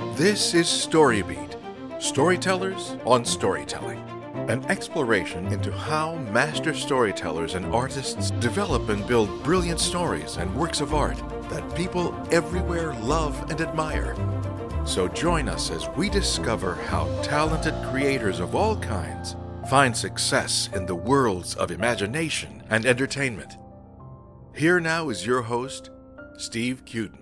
This is Storybeat Storytellers on Storytelling, an exploration into how master storytellers and artists develop and build brilliant stories and works of art that people everywhere love and admire. So join us as we discover how talented creators of all kinds find success in the worlds of imagination and entertainment. Here now is your host, Steve Cuden.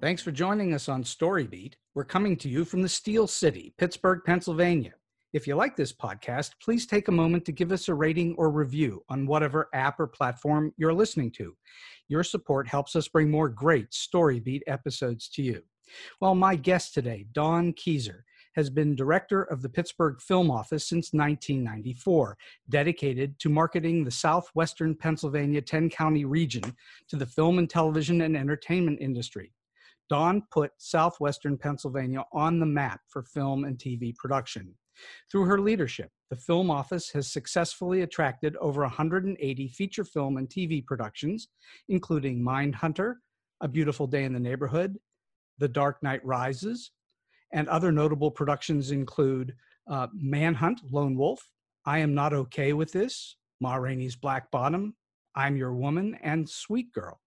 Thanks for joining us on Storybeat. We're coming to you from the Steel City, Pittsburgh, Pennsylvania. If you like this podcast, please take a moment to give us a rating or review on whatever app or platform you're listening to. Your support helps us bring more great Storybeat episodes to you. Well, my guest today, Dawn Keezer, has been director of the Pittsburgh Film Office since 1994, dedicated to marketing the southwestern Pennsylvania 10 county region to the film and television and entertainment industry. Dawn put southwestern Pennsylvania on the map for film and TV production. Through her leadership, the Film Office has successfully attracted over 180 feature film and TV productions, including Mindhunter, A Beautiful Day in the Neighborhood, The Dark Knight Rises, and other notable productions include uh, Manhunt, Lone Wolf, I Am Not Okay with This, Ma Rainey's Black Bottom, I'm Your Woman, and Sweet Girl.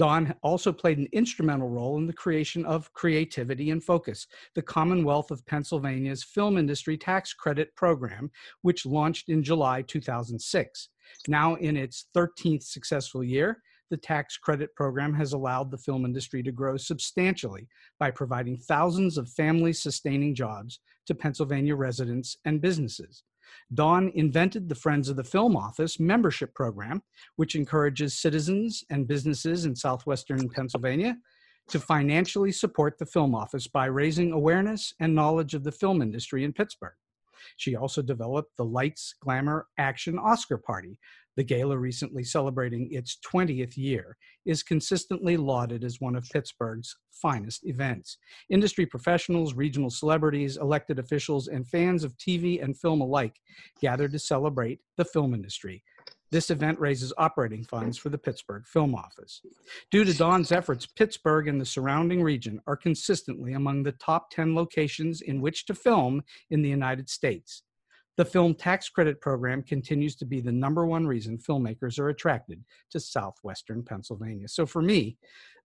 Dawn also played an instrumental role in the creation of Creativity and Focus, the Commonwealth of Pennsylvania's film industry tax credit program, which launched in July 2006. Now in its 13th successful year, the tax credit program has allowed the film industry to grow substantially by providing thousands of family sustaining jobs to Pennsylvania residents and businesses. Dawn invented the Friends of the Film Office membership program, which encourages citizens and businesses in southwestern Pennsylvania to financially support the film office by raising awareness and knowledge of the film industry in Pittsburgh. She also developed the Lights, Glamour, Action Oscar Party, the gala recently celebrating its 20th year is consistently lauded as one of Pittsburgh's finest events. Industry professionals, regional celebrities, elected officials, and fans of TV and film alike gather to celebrate the film industry. This event raises operating funds for the Pittsburgh Film Office. Due to Dawn's efforts, Pittsburgh and the surrounding region are consistently among the top 10 locations in which to film in the United States. The film tax credit program continues to be the number one reason filmmakers are attracted to southwestern Pennsylvania. So for me,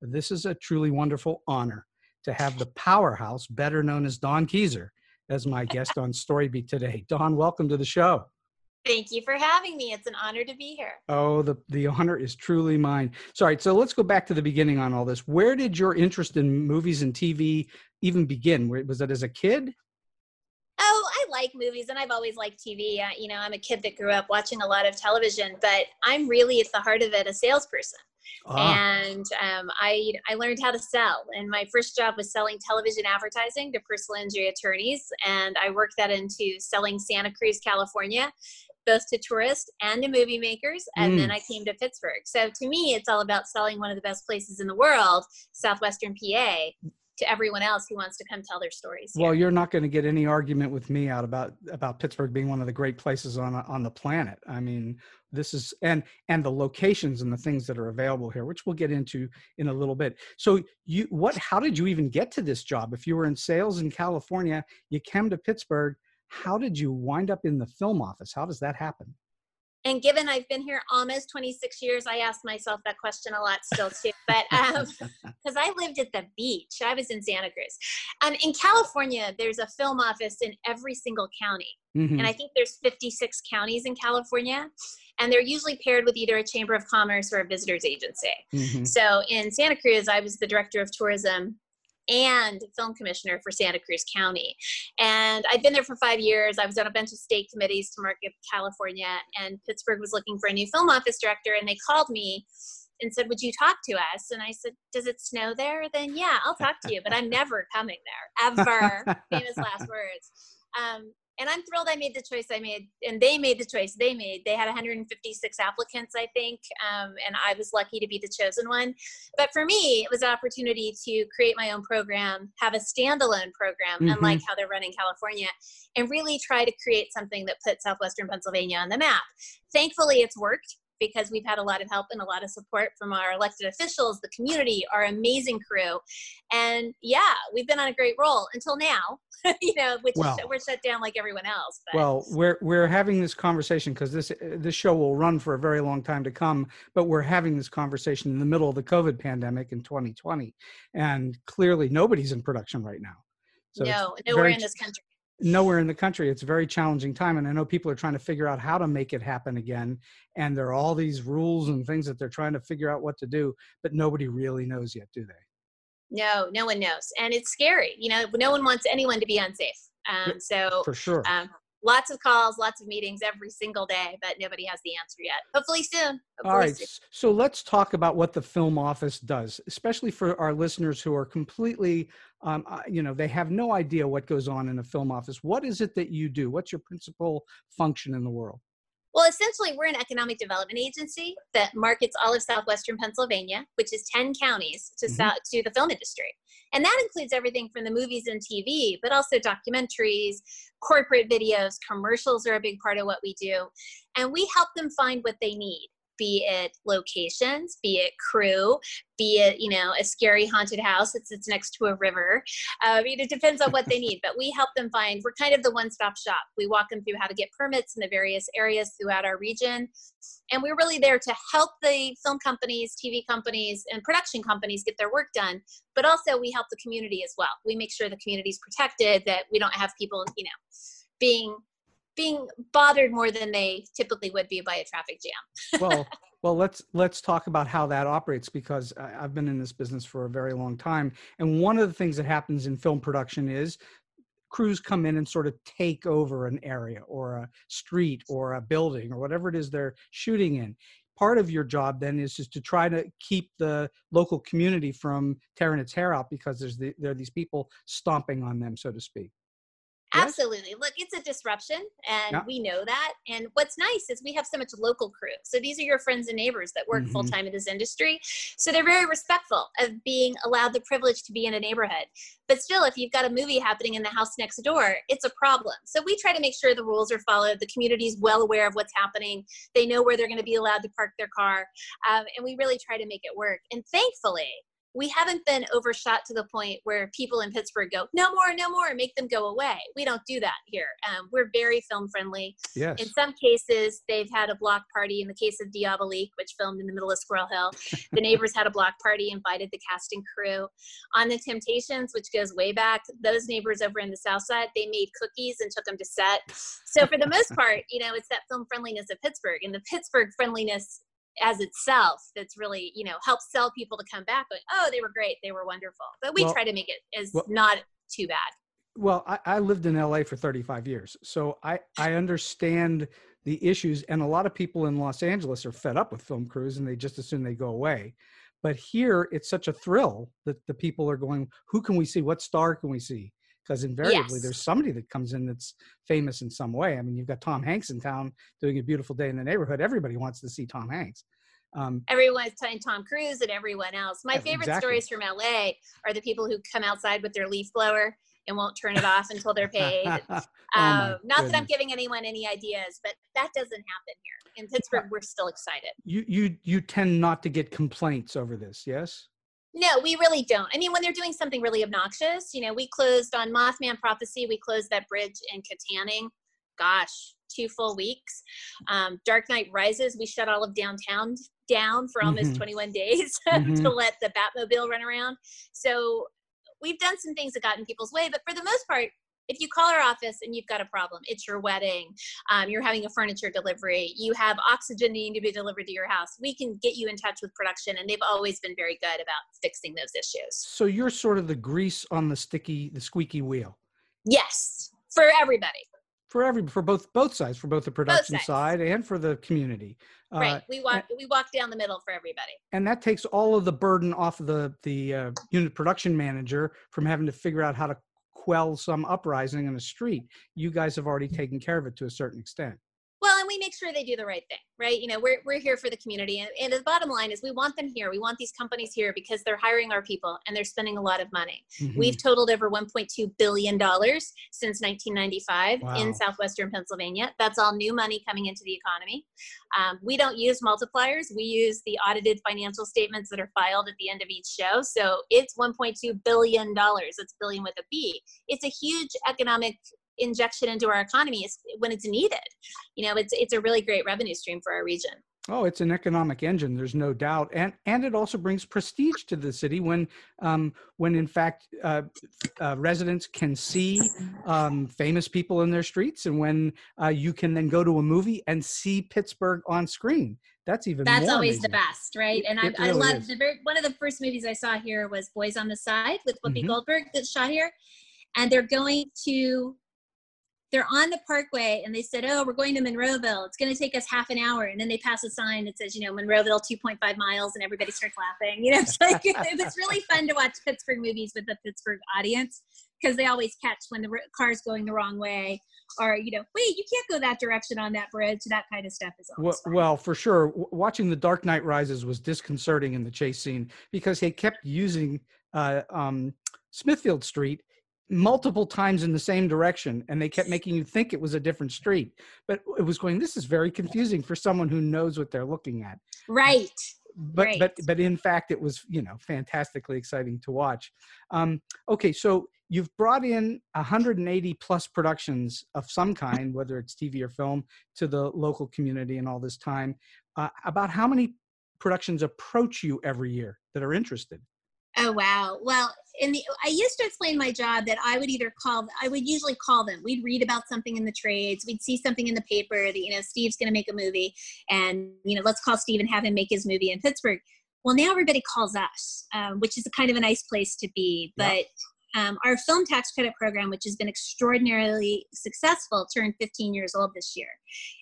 this is a truly wonderful honor to have the powerhouse, better known as Dawn Keezer, as my guest on Storybeat today. Don, welcome to the show. Thank you for having me. It's an honor to be here. Oh, the, the honor is truly mine. Sorry, so let's go back to the beginning on all this. Where did your interest in movies and TV even begin? Was that as a kid? Oh, I like movies and I've always liked TV. Uh, you know, I'm a kid that grew up watching a lot of television, but I'm really at the heart of it a salesperson. Ah. And um, I I learned how to sell, and my first job was selling television advertising to personal injury attorneys, and I worked that into selling Santa Cruz, California, both to tourists and to movie makers. And mm. then I came to Pittsburgh. So to me, it's all about selling one of the best places in the world, Southwestern PA to everyone else who wants to come tell their stories. Here. Well, you're not going to get any argument with me out about about Pittsburgh being one of the great places on on the planet. I mean, this is and and the locations and the things that are available here, which we'll get into in a little bit. So, you what? How did you even get to this job? If you were in sales in California, you came to Pittsburgh. How did you wind up in the film office? How does that happen? and given I've been here almost 26 years, I ask myself that question a lot still too. But because um, I lived at the beach, I was in Santa Cruz. Um, in California, there's a film office in every single county, mm-hmm. and I think there's 56 counties in California, and they're usually paired with either a chamber of commerce or a visitors agency. Mm-hmm. So in Santa Cruz, I was the director of tourism and film commissioner for Santa Cruz County. And I'd been there for five years. I was on a bunch of state committees to market California, and Pittsburgh was looking for a new film office director. And they called me and said, Would you talk to us? And I said, Does it snow there? Then yeah, I'll talk to you, but I'm never coming there, ever. Famous last words. Um, and I'm thrilled I made the choice I made, and they made the choice they made. They had 156 applicants, I think, um, and I was lucky to be the chosen one. But for me, it was an opportunity to create my own program, have a standalone program, mm-hmm. unlike how they're running California, and really try to create something that put Southwestern Pennsylvania on the map. Thankfully, it's worked. Because we've had a lot of help and a lot of support from our elected officials, the community, our amazing crew. And yeah, we've been on a great roll until now, you know, which well, is, we're shut down like everyone else. But. Well, we're, we're having this conversation because this, this show will run for a very long time to come, but we're having this conversation in the middle of the COVID pandemic in 2020. And clearly nobody's in production right now. So no, nowhere in this country nowhere in the country. It's a very challenging time and i know people are trying to figure out how to make it happen again and there are all these rules and things that they're trying to figure out what to do but nobody really knows yet do they? No no one knows and it's scary you know no one wants anyone to be unsafe um, so for sure. um, lots of calls, lots of meetings every single day, but nobody has the answer yet. Hopefully soon. Hopefully All right. Soon. So let's talk about what the film office does, especially for our listeners who are completely, um, uh, you know, they have no idea what goes on in a film office. What is it that you do? What's your principal function in the world? Well, essentially, we're an economic development agency that markets all of southwestern Pennsylvania, which is 10 counties, to, mm-hmm. to the film industry. And that includes everything from the movies and TV, but also documentaries, corporate videos, commercials are a big part of what we do. And we help them find what they need be it locations, be it crew, be it you know a scary haunted house that sits next to a river. Um, I mean, it depends on what they need, but we help them find. We're kind of the one-stop shop. We walk them through how to get permits in the various areas throughout our region, and we're really there to help the film companies, TV companies, and production companies get their work done. But also, we help the community as well. We make sure the community is protected, that we don't have people, you know, being being bothered more than they typically would be by a traffic jam. well, well, let's let's talk about how that operates because I've been in this business for a very long time, and one of the things that happens in film production is crews come in and sort of take over an area or a street or a building or whatever it is they're shooting in. Part of your job then is just to try to keep the local community from tearing its hair out because there's the, there are these people stomping on them so to speak Absolutely. Look, it's a disruption and yeah. we know that. And what's nice is we have so much local crew. So these are your friends and neighbors that work mm-hmm. full time in this industry. So they're very respectful of being allowed the privilege to be in a neighborhood. But still, if you've got a movie happening in the house next door, it's a problem. So we try to make sure the rules are followed. The community is well aware of what's happening. They know where they're going to be allowed to park their car. Um, and we really try to make it work. And thankfully, we haven't been overshot to the point where people in Pittsburgh go, no more, no more, make them go away. We don't do that here. Um, we're very film friendly. Yes. In some cases, they've had a block party. In the case of Diabolique, which filmed in the middle of Squirrel Hill, the neighbors had a block party, invited the cast and crew. On The Temptations, which goes way back, those neighbors over in the South Side, they made cookies and took them to set. So for the most part, you know, it's that film friendliness of Pittsburgh and the Pittsburgh friendliness as itself that's really you know helps sell people to come back like oh they were great they were wonderful. But we well, try to make it as well, not too bad. Well I, I, lived in la for 35 years so i i understand the issues and a lot of people in los angeles are fed up with film crews and they just assume they go away. But here it's such a thrill that the people are going who can we see? What star can we see because invariably yes. there's somebody that comes in that's famous in some way. I mean, you've got Tom Hanks in town doing a beautiful day in the neighborhood. Everybody wants to see Tom Hanks. Um, Everyone's telling Tom Cruise and everyone else. My favorite exactly. stories from LA are the people who come outside with their leaf blower and won't turn it off until they're paid. oh um, not goodness. that I'm giving anyone any ideas, but that doesn't happen here in Pittsburgh. We're still excited. You you you tend not to get complaints over this, yes? No, we really don't. I mean, when they're doing something really obnoxious, you know, we closed on Mothman Prophecy. We closed that bridge in Kittanning. Gosh, two full weeks. Um, Dark Knight Rises, we shut all of downtown down for almost mm-hmm. 21 days mm-hmm. to let the Batmobile run around. So we've done some things that got in people's way, but for the most part, if you call our office and you've got a problem, it's your wedding, um, you're having a furniture delivery, you have oxygen needing to be delivered to your house, we can get you in touch with production, and they've always been very good about fixing those issues. So you're sort of the grease on the sticky, the squeaky wheel. Yes, for everybody. For every, for both both sides, for both the production both side and for the community. Uh, right, we walk and, we walk down the middle for everybody. And that takes all of the burden off of the the uh, unit production manager from having to figure out how to quell some uprising in the street. You guys have already mm. taken care of it to a certain extent. Well, and we we make sure they do the right thing, right? You know, we're, we're here for the community. And, and the bottom line is we want them here. We want these companies here because they're hiring our people and they're spending a lot of money. Mm-hmm. We've totaled over $1.2 billion since 1995 wow. in Southwestern Pennsylvania. That's all new money coming into the economy. Um, we don't use multipliers. We use the audited financial statements that are filed at the end of each show. So it's $1.2 billion. It's billion with a B. It's a huge economic injection into our economy when it's needed. You know, it's it's a really great revenue stream for our region. Oh, it's an economic engine. There's no doubt, and and it also brings prestige to the city when um, when in fact uh, uh, residents can see um, famous people in their streets, and when uh, you can then go to a movie and see Pittsburgh on screen. That's even that's always amazing. the best, right? And I, really I love the very one of the first movies I saw here was Boys on the Side with Whoopi mm-hmm. Goldberg that shot here, and they're going to they're on the parkway and they said, Oh, we're going to Monroeville. It's going to take us half an hour. And then they pass a sign that says, you know, Monroeville 2.5 miles and everybody starts laughing. You know, it's like, it was really fun to watch Pittsburgh movies with the Pittsburgh audience because they always catch when the car's going the wrong way or, you know, wait, you can't go that direction on that bridge. That kind of stuff is well, well, for sure. Watching The Dark Knight Rises was disconcerting in the chase scene because they kept using uh, um, Smithfield Street multiple times in the same direction and they kept making you think it was a different street. But it was going this is very confusing for someone who knows what they're looking at. Right. But right. but but in fact it was you know fantastically exciting to watch. Um, okay so you've brought in 180 plus productions of some kind whether it's tv or film to the local community and all this time. Uh, about how many productions approach you every year that are interested Oh wow. Well, in the I used to explain my job that I would either call I would usually call them. We'd read about something in the trades. We'd see something in the paper that you know Steve's going to make a movie, and you know let's call Steve and have him make his movie in Pittsburgh. Well, now everybody calls us, um, which is a kind of a nice place to be. But um, our film tax credit program, which has been extraordinarily successful, turned 15 years old this year.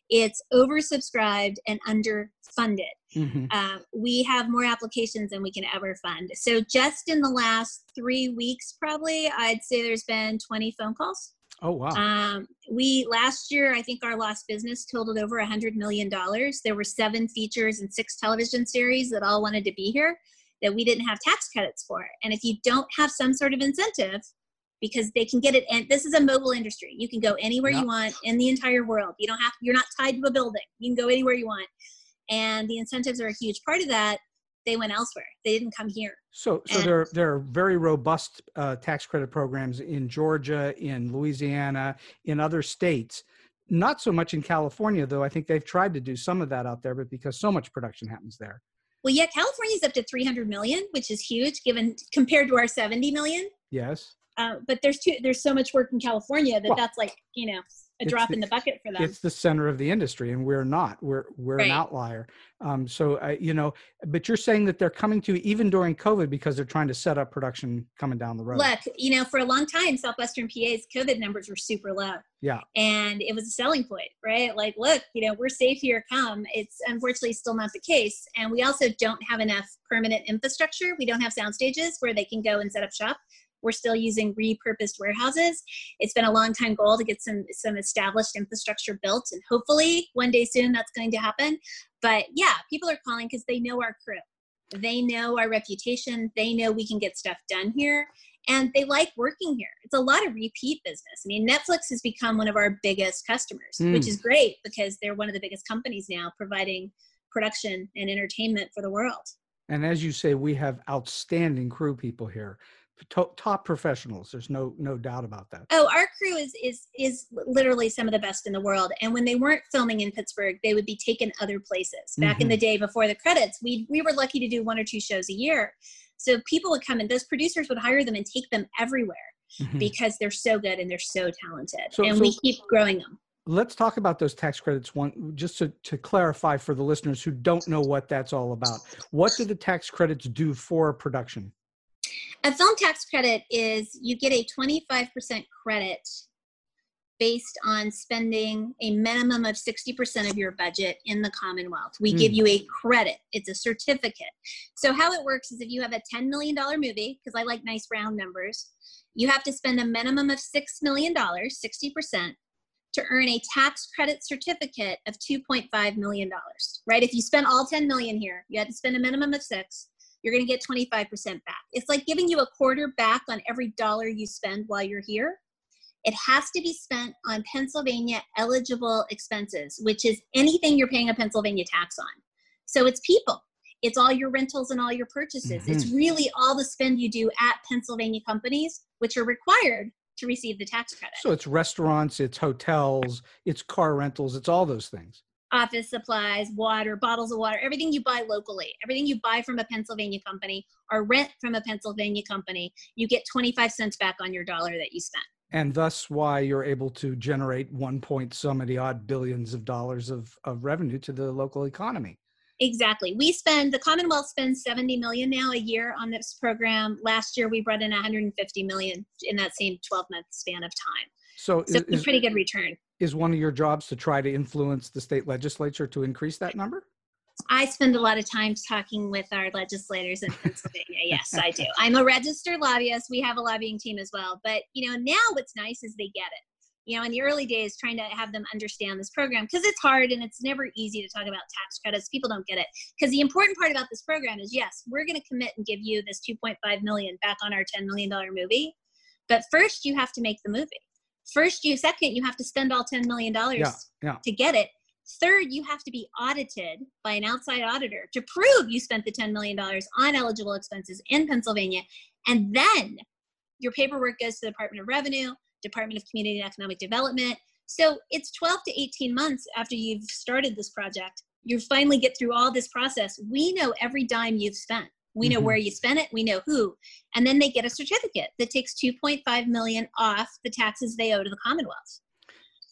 It's oversubscribed and underfunded. Mm-hmm. Uh, we have more applications than we can ever fund. So, just in the last three weeks, probably, I'd say there's been 20 phone calls. Oh wow! Um, we last year, I think our lost business totaled over a hundred million dollars. There were seven features and six television series that all wanted to be here that we didn't have tax credits for. And if you don't have some sort of incentive, because they can get it, and this is a mobile industry, you can go anywhere yep. you want in the entire world. You don't have, you're not tied to a building. You can go anywhere you want, and the incentives are a huge part of that. They went elsewhere. They didn't come here. So, so and, there there are very robust uh, tax credit programs in Georgia, in Louisiana, in other states. Not so much in California, though. I think they've tried to do some of that out there, but because so much production happens there. Well, yeah, California's up to 300 million, which is huge given compared to our 70 million. Yes. Uh, but there's too there's so much work in California that well, that's like you know a drop the, in the bucket for them. It's the center of the industry, and we're not. We're we're right. an outlier. Um, so uh, you know, but you're saying that they're coming to even during COVID because they're trying to set up production coming down the road. Look, you know, for a long time, Southwestern PA's COVID numbers were super low. Yeah. And it was a selling point, right? Like, look, you know, we're safe here. Come. It's unfortunately still not the case, and we also don't have enough permanent infrastructure. We don't have sound stages where they can go and set up shop. We're still using repurposed warehouses. It's been a long time goal to get some some established infrastructure built, and hopefully one day soon that's going to happen. But yeah, people are calling because they know our crew. They know our reputation. They know we can get stuff done here and they like working here. It's a lot of repeat business. I mean, Netflix has become one of our biggest customers, mm. which is great because they're one of the biggest companies now providing production and entertainment for the world. And as you say, we have outstanding crew people here top professionals there's no no doubt about that. Oh our crew is is is literally some of the best in the world and when they weren't filming in pittsburgh they would be taken other places. Back mm-hmm. in the day before the credits we we were lucky to do one or two shows a year. So people would come and those producers would hire them and take them everywhere mm-hmm. because they're so good and they're so talented so, and so we keep growing them. let's talk about those tax credits one just to, to clarify for the listeners who don't know what that's all about. What do the tax credits do for production a film tax credit is you get a 25% credit based on spending a minimum of 60% of your budget in the Commonwealth. We mm. give you a credit, it's a certificate. So, how it works is if you have a $10 million movie, because I like nice round numbers, you have to spend a minimum of $6 million, 60%. to earn a tax credit certificate of $2.5 million, right? If you spend all 10 million here, you had to spend a minimum of six, you're going to get 25% back. It's like giving you a quarter back on every dollar you spend while you're here. It has to be spent on Pennsylvania eligible expenses, which is anything you're paying a Pennsylvania tax on. So it's people, it's all your rentals and all your purchases. Mm-hmm. It's really all the spend you do at Pennsylvania companies, which are required to receive the tax credit. So it's restaurants, it's hotels, it's car rentals, it's all those things. Office supplies, water, bottles of water, everything you buy locally, everything you buy from a Pennsylvania company or rent from a Pennsylvania company, you get 25 cents back on your dollar that you spent. And thus why you're able to generate one point so many odd billions of dollars of, of revenue to the local economy. Exactly. We spend the Commonwealth spends 70 million now a year on this program. Last year we brought in 150 million in that same 12 month span of time. So, so is, it's a pretty good return. Is one of your jobs to try to influence the state legislature to increase that number? I spend a lot of time talking with our legislators in Pennsylvania. yes, I do. I'm a registered lobbyist. We have a lobbying team as well. But you know, now what's nice is they get it you know in the early days trying to have them understand this program because it's hard and it's never easy to talk about tax credits people don't get it because the important part about this program is yes we're going to commit and give you this 2.5 million back on our 10 million dollar movie but first you have to make the movie first you second you have to spend all 10 million dollars yeah, yeah. to get it third you have to be audited by an outside auditor to prove you spent the 10 million dollars on eligible expenses in pennsylvania and then your paperwork goes to the department of revenue Department of Community and Economic Development. So it's 12 to 18 months after you've started this project. You finally get through all this process. We know every dime you've spent. We know mm-hmm. where you spent it. We know who. And then they get a certificate that takes 2.5 million off the taxes they owe to the Commonwealth.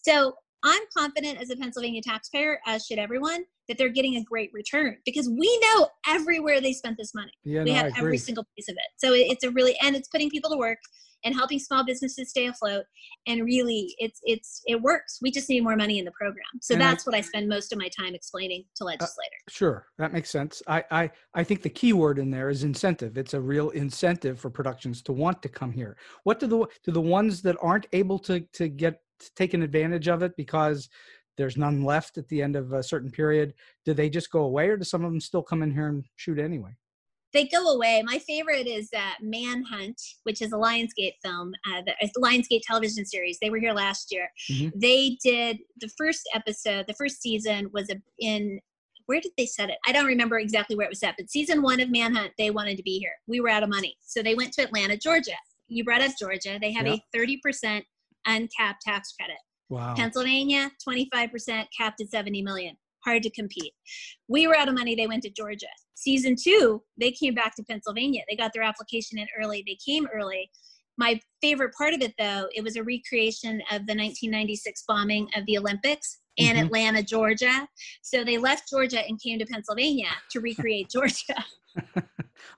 So I'm confident as a Pennsylvania taxpayer, as should everyone, that they're getting a great return because we know everywhere they spent this money. Yeah, we no, have every single piece of it. So it's a really, and it's putting people to work and helping small businesses stay afloat. And really it's it's it works. We just need more money in the program. So and that's I, what i spend most of my time explaining to uh, legislators. uh, sure. That makes sense. I, I i think the key word in there is incentive. It's a real incentive for productions to want to come here. What do the do the ones that aren't able to to get taken advantage of it because there's none left at the end of a certain period do they just go away or do some of them still come in here and shoot anyway they go away. My favorite is uh, Manhunt, which is a Lionsgate film, uh, the, Lionsgate television series. They were here last year. Mm-hmm. They did the first episode, the first season was in where did they set it? I don't remember exactly where it was set, but season one of Manhunt, they wanted to be here. We were out of money. So they went to Atlanta, Georgia. You brought up Georgia. They have a 30% uncapped tax credit. Wow. Pennsylvania, 25% capped at 70 million. Hard to compete. We were out of money. They went to Georgia. Season two, they came back to Pennsylvania. They got their application in early. They came early. My favorite part of it, though, it was a recreation of the 1996 bombing of the Olympics in mm-hmm. Atlanta, Georgia. So they left Georgia and came to Pennsylvania to recreate Georgia.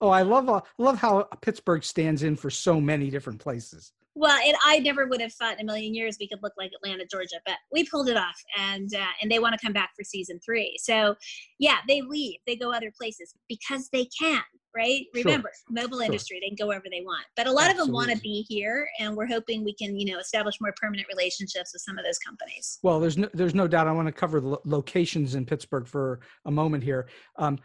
oh, I love uh, love how Pittsburgh stands in for so many different places. Well, and I never would have thought in a million years we could look like Atlanta, Georgia, but we pulled it off, and uh, and they want to come back for season three. So, yeah, they leave, they go other places because they can right? Remember, mobile sure. industry, they can go wherever they want. But a lot Absolutely. of them want to be here, and we're hoping we can, you know, establish more permanent relationships with some of those companies. Well, there's no, there's no doubt. I want to cover the locations in Pittsburgh for a moment here. Um,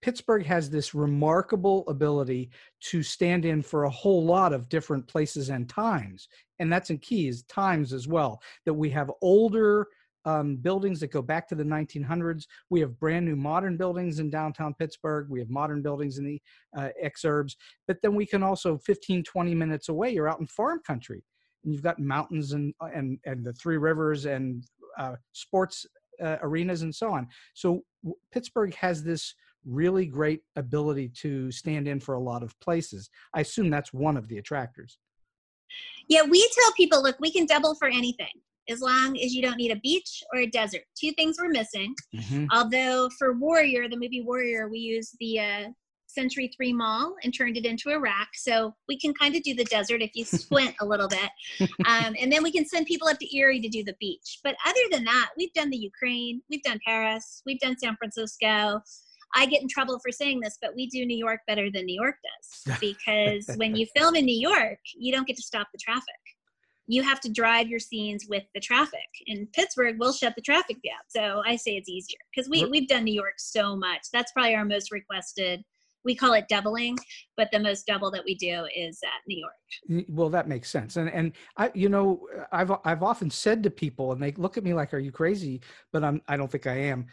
Pittsburgh has this remarkable ability to stand in for a whole lot of different places and times, and that's in keys times as well. That we have older um, buildings that go back to the 1900s. We have brand new modern buildings in downtown Pittsburgh. We have modern buildings in the uh, exurbs. But then we can also 15, 20 minutes away, you're out in farm country. And you've got mountains and, and, and the three rivers and uh, sports uh, arenas and so on. So w- Pittsburgh has this really great ability to stand in for a lot of places. I assume that's one of the attractors. Yeah, we tell people, look, we can double for anything as long as you don't need a beach or a desert. Two things we're missing. Mm-hmm. Although for Warrior, the movie Warrior, we used the uh, Century 3 Mall and turned it into Iraq. So we can kind of do the desert if you squint a little bit. Um, and then we can send people up to Erie to do the beach. But other than that, we've done the Ukraine, we've done Paris, we've done San Francisco. I get in trouble for saying this, but we do New York better than New York does because when you film in New York, you don't get to stop the traffic you have to drive your scenes with the traffic. In Pittsburgh, we'll shut the traffic down. So I say it's easier because we, we've done New York so much. That's probably our most requested. We call it doubling, but the most double that we do is at New York. Well, that makes sense. And and I, you know, I've I've often said to people, and they look at me like, "Are you crazy?" But I'm I don't think I am.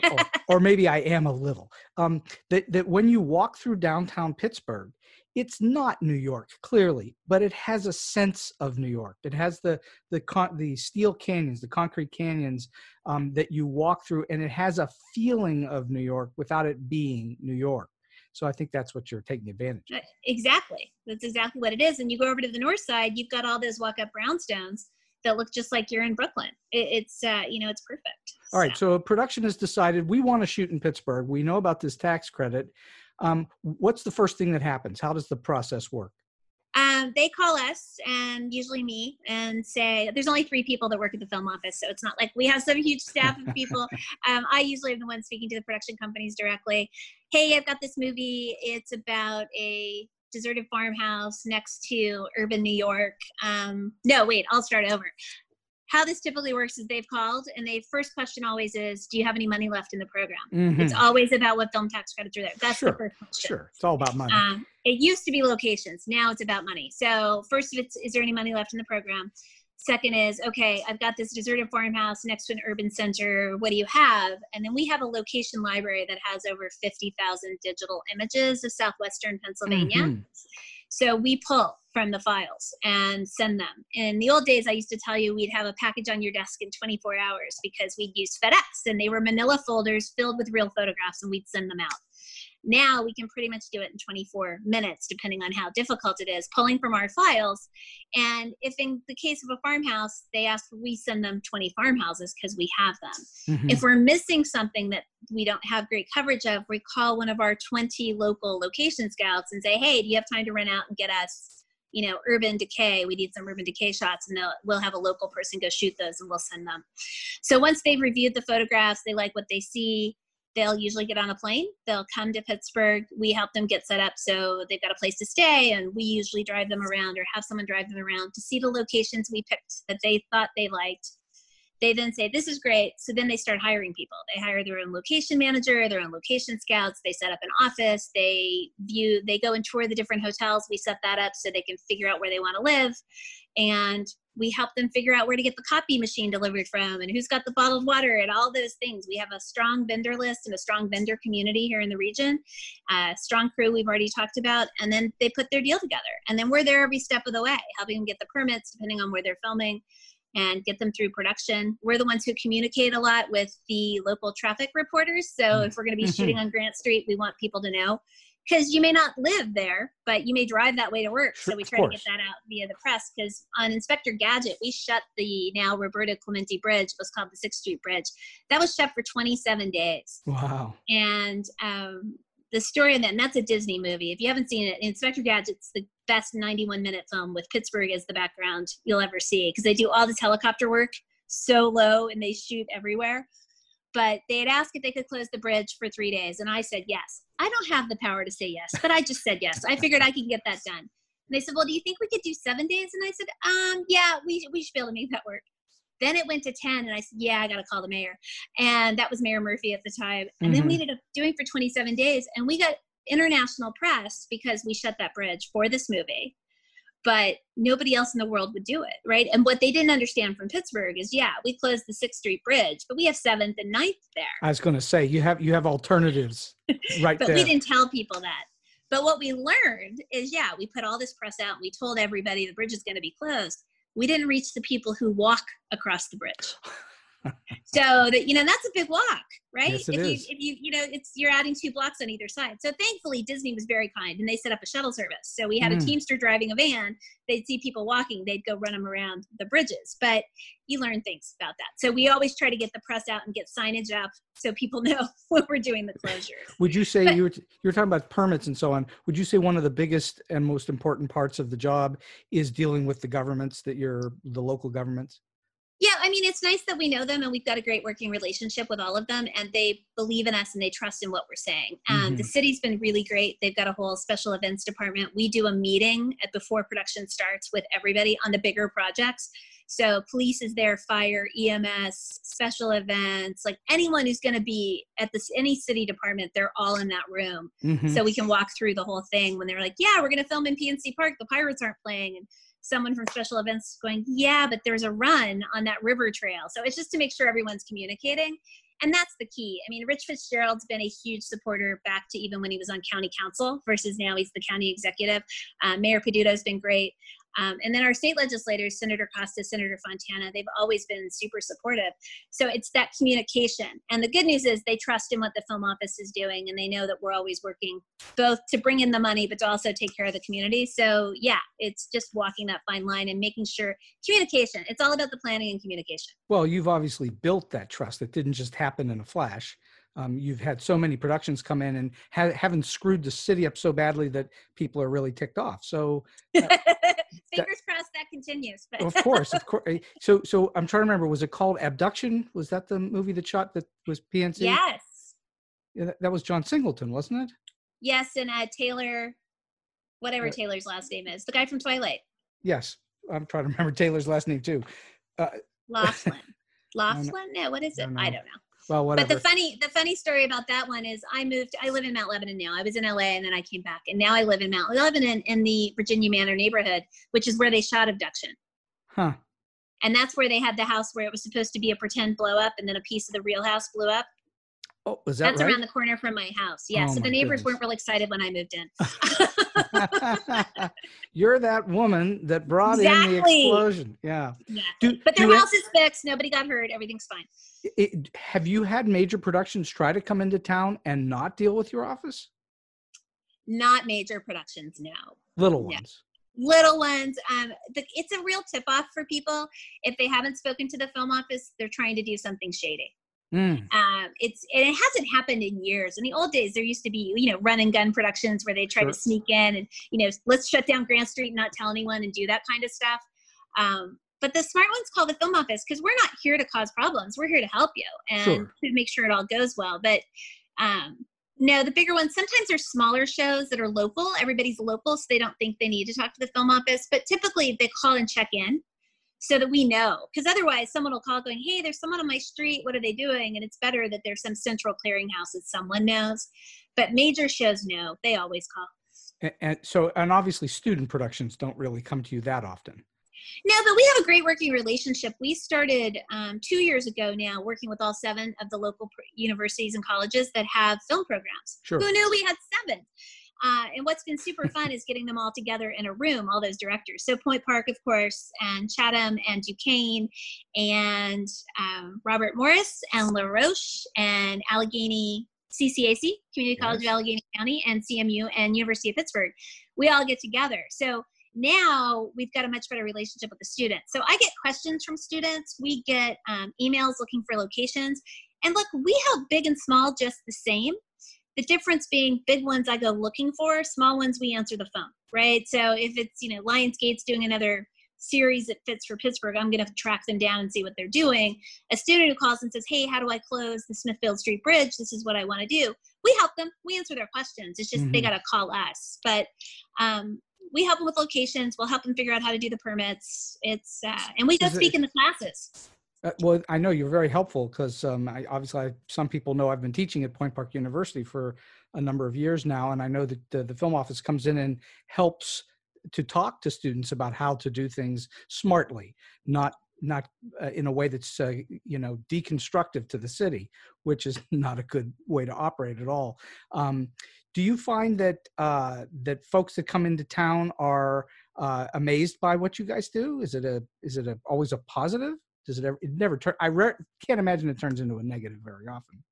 or, or, maybe I am a little. Um, that that when you walk through downtown Pittsburgh, it's not New York clearly, but it has a sense of New York. It has the the con- the steel canyons, the concrete canyons um, that you walk through, and it has a feeling of New York without it being New York. So I think that's what you're taking advantage. Of. Uh, exactly, that's exactly what it is. And you go over to the north side, you've got all those walk-up brownstones that look just like you're in Brooklyn. It, it's uh, you know it's perfect. All right, so production has decided we want to shoot in Pittsburgh. We know about this tax credit. Um, what's the first thing that happens? How does the process work? Um, they call us and usually me and say there's only three people that work at the film office so it's not like we have some huge staff of people. Um, i usually am the one speaking to the production companies directly. Hey i've got this movie. It's about a deserted farmhouse next to urban new york. Um, no wait i'll start over how this typically works is they've called and the first question always is do you have any money left in the program? Mm-hmm. it's always about what film tax credits are there that's sure. the first question. sure. It's all about money. Um, it used to be locations now it's about money. So first of it's is there any money left in the program? Second is okay i've got this deserted farmhouse next to an urban center what do you have? And then we have a location library that has over 50000 digital images of southwestern pennsylvania. Mm-hmm. So we pull from the files and send them. In the old days, I used to tell you we'd have a package on your desk in 24 hours because we'd use FedEx and they were manila folders filled with real photographs and we'd send them out. Now we can pretty much do it in 24 minutes, depending on how difficult it is, pulling from our files. And if in the case of a farmhouse, they ask we send them 20 farmhouses because we have them. Mm-hmm. If we're missing something that we don't have great coverage of, we call one of our 20 local location scouts and say, hey, do you have time to run out and get us? you know, urban decay. We need some urban decay shots, and we'll have a local person go shoot those, and we'll send them. So once they've reviewed the photographs, they like what they see they'll usually get on a plane. They'll come to pittsburgh. We help them get set up so they've got a place to stay and we usually drive them around or have someone drive them around to see the locations we picked that they thought they liked. They then say this is great. So then they start hiring people. They hire their own location manager their own location scouts. They set up an office. They view they go and tour the different hotels. We set that up so they can figure out where they want to live and we help them figure out where to get the copy machine delivered from and who's got the bottled water and all those things. We have a strong vendor list and a strong vendor community here in the region. Uh, strong crew we've already talked about, and then they put their deal together. And then we're there every step of the way, helping them get the permits depending on where they're filming and get them through production. We're the ones who communicate a lot with the local traffic reporters. So mm. if we're going to be shooting on Grant Street, we want people to know because you may not live there, but you may drive that way to work. So we try to get that out via the press. Because on Inspector Gadget, we shut the now Roberto Clemente Bridge, was called the Sixth Street Bridge. That was shut for 27 days. Wow! And um, the story of that, and that's a Disney movie. If you haven't seen it, Inspector Gadget's the best 91 minute film with Pittsburgh as the background you'll ever see because they do all this helicopter work so low and they shoot everywhere but they had asked if they could close the bridge for three days. And i said yes. I don't have the power to say yes but i just said yes. I figured i can get that done. And they said well do you think we could do seven days? And i said um yeah we, we should be able to make that work. Then it went to 10 and i said yeah i gotta call the mayor. And that was mayor murphy at the time. And mm-hmm. then we mm-hmm. ended up doing for 27 days and we got international press because we shut that bridge for this movie but nobody else in the world would do it, right? And what they didn't understand from Pittsburgh is, yeah, we closed the Sixth Street Bridge, but we have Seventh and 9th there. I was going to say you have you have alternatives right there. but there. we didn't tell people that. But what we learned is, yeah, we put all this press out. and We told everybody the bridge is going to be closed. We didn't reach the people who walk across the bridge. so that you know that's a big walk right? Yes, if is. you if you you know it's you're adding two blocks on either side. So thankfully disney was very kind and they set up a shuttle service. So we had mm. a teamster driving a van. They'd see people walking they'd go run them around the bridges. But you learn things about that. So we always try to get the press out and get signage up so people know when we're doing the closure would you say but, you were you were talking about permits and so on. Would you say one of the biggest and most important parts of the job is dealing with the governments that you're the local governments Yeah, I mean, it's nice that we know them and we've got a great working relationship with all of them, and they believe in us and they trust in what we're saying. Um, mm-hmm. The city's been really great. They've got a whole special events department. We do a meeting at, before production starts with everybody on the bigger projects. So, police is there, fire, EMS, special events, like anyone who's going to be at this any city department, they're all in that room. Mm-hmm. So we can walk through the whole thing when they're like, "Yeah, we're going to film in PNC Park. The pirates aren't playing." And someone from special events going, yeah, but there's a run on that river trail. So it's just to make sure everyone's communicating. And that's the key. I mean, Rich Fitzgerald's been a huge supporter back to even when he was on county council versus now he's the county executive. Uh, Mayor Peduto's been great. Um, and then our state legislators, Senator Costa, Senator Fontana, they've always been super supportive. So it's that communication. And the good news is they trust in what the film office is doing and they know that we're always working both to bring in the money, but to also take care of the community. So yeah, it's just walking that fine line and making sure communication, it's all about the planning and communication. Well, you've obviously built that trust. It didn't just happen in a flash um, you've had so many productions come in and ha- haven't screwed the city up so badly that people are really ticked off. So, uh, fingers that, crossed that continues. But. of course, of course. Eh, so, so I'm trying to remember. Was it called Abduction? Was that the movie that shot that was PNC? Yes. Yeah, that, that was John Singleton, wasn't it? Yes, and uh, Taylor, whatever uh, Taylor's last name is, the guy from Twilight. Yes, I'm trying to remember Taylor's last name too. Uh, Laughlin. Laughlin? No, what is it? I. I don't know. Well, whatever. But the funny, the funny story about that one is I moved. I live in Mount Lebanon now. I was in LA and then I came back, and now I live in Mount Lebanon in the Virginia Manor neighborhood, which is where they shot Abduction. Huh. And that's where they had the house where it was supposed to be a pretend blow up, and then a piece of the real house blew up. Oh, was that That's right? around the corner from my house. Yeah. Oh, so the neighbors goodness. weren't real excited when I moved in. You're that woman that brought exactly. in the explosion. Yeah. yeah. Do, but their house it, is fixed. Nobody got hurt. Everything's fine. It, have you had major productions try to come into town and not deal with your office? Not major productions, no. Little ones. little ones um, the, it's a real tip off for people if they haven't spoken to the film office they're trying to do something shady Mm. Um, it's and it hasn't happened in years. In the old days, there used to be you know run and gun productions where they try sure. to sneak in and you know let's shut down Grant Street and not tell anyone and do that kind of stuff. Um, but the smart ones call the film office because we're not here to cause problems. We're here to help you and sure. to make sure it all goes well. But um, no, the bigger ones sometimes they're smaller shows that are local. Everybody's local, so they don't think they need to talk to the film office. But typically, they call and check in so that we know because otherwise someone will call going hey there's someone on my street what are they doing and it's better that there's some central clearinghouse that someone knows but major shows no they always call and, and so and obviously student productions don't really come to you that often no, but we have a great working relationship. We started um, two years ago now working with all seven of the local pr- universities and colleges that have film programs. Sure. Who knew we had seven? Uh, and what's been super fun is getting them all together in a room, all those directors. So Point Park, of course, and Chatham and Duquesne and um, Robert Morris and La Roche and Allegheny CCAC, Community College yes. of Allegheny County, and CMU and University of Pittsburgh. We all get together. So now we've got a much better relationship with the students. So I get questions from students. We get um, emails looking for locations. And look, we help big and small just the same. The difference being big ones I go looking for, small ones we answer the phone, right? So if it's, you know, Lionsgate's doing another series that fits for Pittsburgh, I'm going to track them down and see what they're doing. A student who calls and says, Hey, how do I close the Smithfield Street Bridge? This is what I want to do. We help them. We answer their questions. It's just mm-hmm. they got to call us. But um, we help them with locations. We'll help them figure out how to do the permits. It's uh, and we go speak in the classes. Uh, well, I know you're very helpful because um, obviously I, some people know I've been teaching at Point Park University for a number of years now, and I know that the, the film office comes in and helps to talk to students about how to do things smartly, not not uh, in a way that's uh, you know deconstructive to the city, which is not a good way to operate at all. Um, do you find that uh, that folks that come into town are uh, amazed by what you guys do? Is it a is it a, always a positive? Does it ever it never turn i re- can't imagine it turns into a negative very often.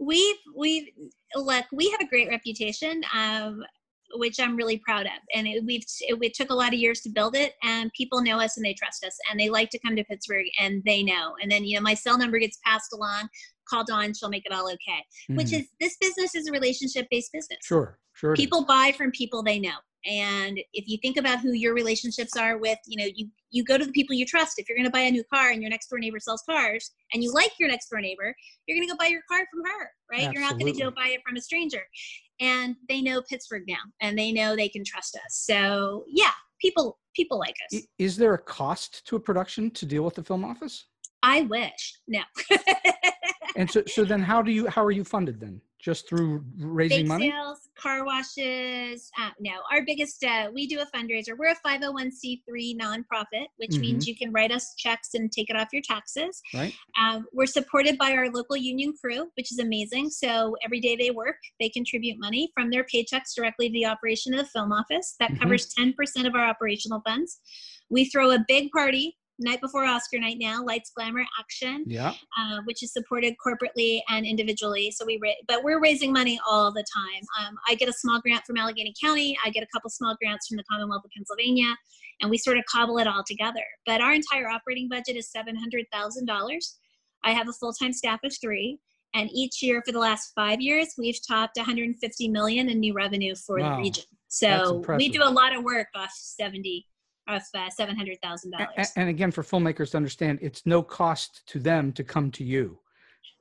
We've we've look we have a great reputation um which i'm really proud of and it, we've it, it took a lot of years to build it and people know us and they trust us and they like to come to pittsburgh and they know and then you know my cell number gets passed along call dawn she'll make it all okay mm-hmm. which is this business is a relationship based business. Sure sure people buy from people they know and if you think about who your relationships are with you know you you go to the people you trust. If you're going to buy a new car and your next door neighbor sells cars and you like your next door neighbor you're going to go buy your car from her right? Absolutely. you're not going to go buy it from a stranger. And they know pittsburgh now and they know they can trust us. So yeah people people like us. Is there a cost to a production to deal with the film office? i wish. No. And so, so then how do you, how are you funded then? Just through raising Bake money? sales, car washes. Uh, no, our biggest, uh, we do a fundraiser. We're a 501c3 nonprofit, which Mm-hmm. means you can write us checks and take it off your taxes. Right. Um, we're supported by our local union crew, which is amazing. So every day they work, they contribute money from their paychecks directly to the operation of the film office. That Mhm. covers 10% of our operational funds. We throw a big party night before Oscar night now, lights, glamour, action Yeah. uh, which is supported corporately and individually. So we, ra- but we're raising money all the time. Um, I get a small grant from Allegheny County. I get a couple small grants from the Commonwealth of Pennsylvania, and we sort of cobble it all together. But our entire operating budget is seven hundred thousand dollars. I have a full-time staff of three, and each year for the last five years, we've topped 150 million in new revenue for Wow. the region. So we do a lot of work off 70 of uh, seven hundred thousand dollars. And again, for filmmakers to understand, it's no cost to them to come to you.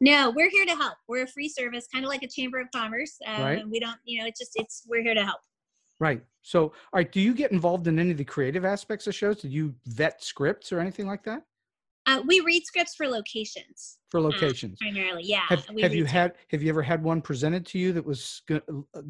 No, we're here to help. We're a free service, kind of like a chamber of commerce. Um, Right. We don't, you know, it's just it's we're here to help. Right. So, all right. Do you get involved in any of the creative aspects of shows? Do you vet scripts or anything like that Uh, we read scripts for locations for locations? primarily. Yeah. have, have you read had have you ever had one presented to you that was uh,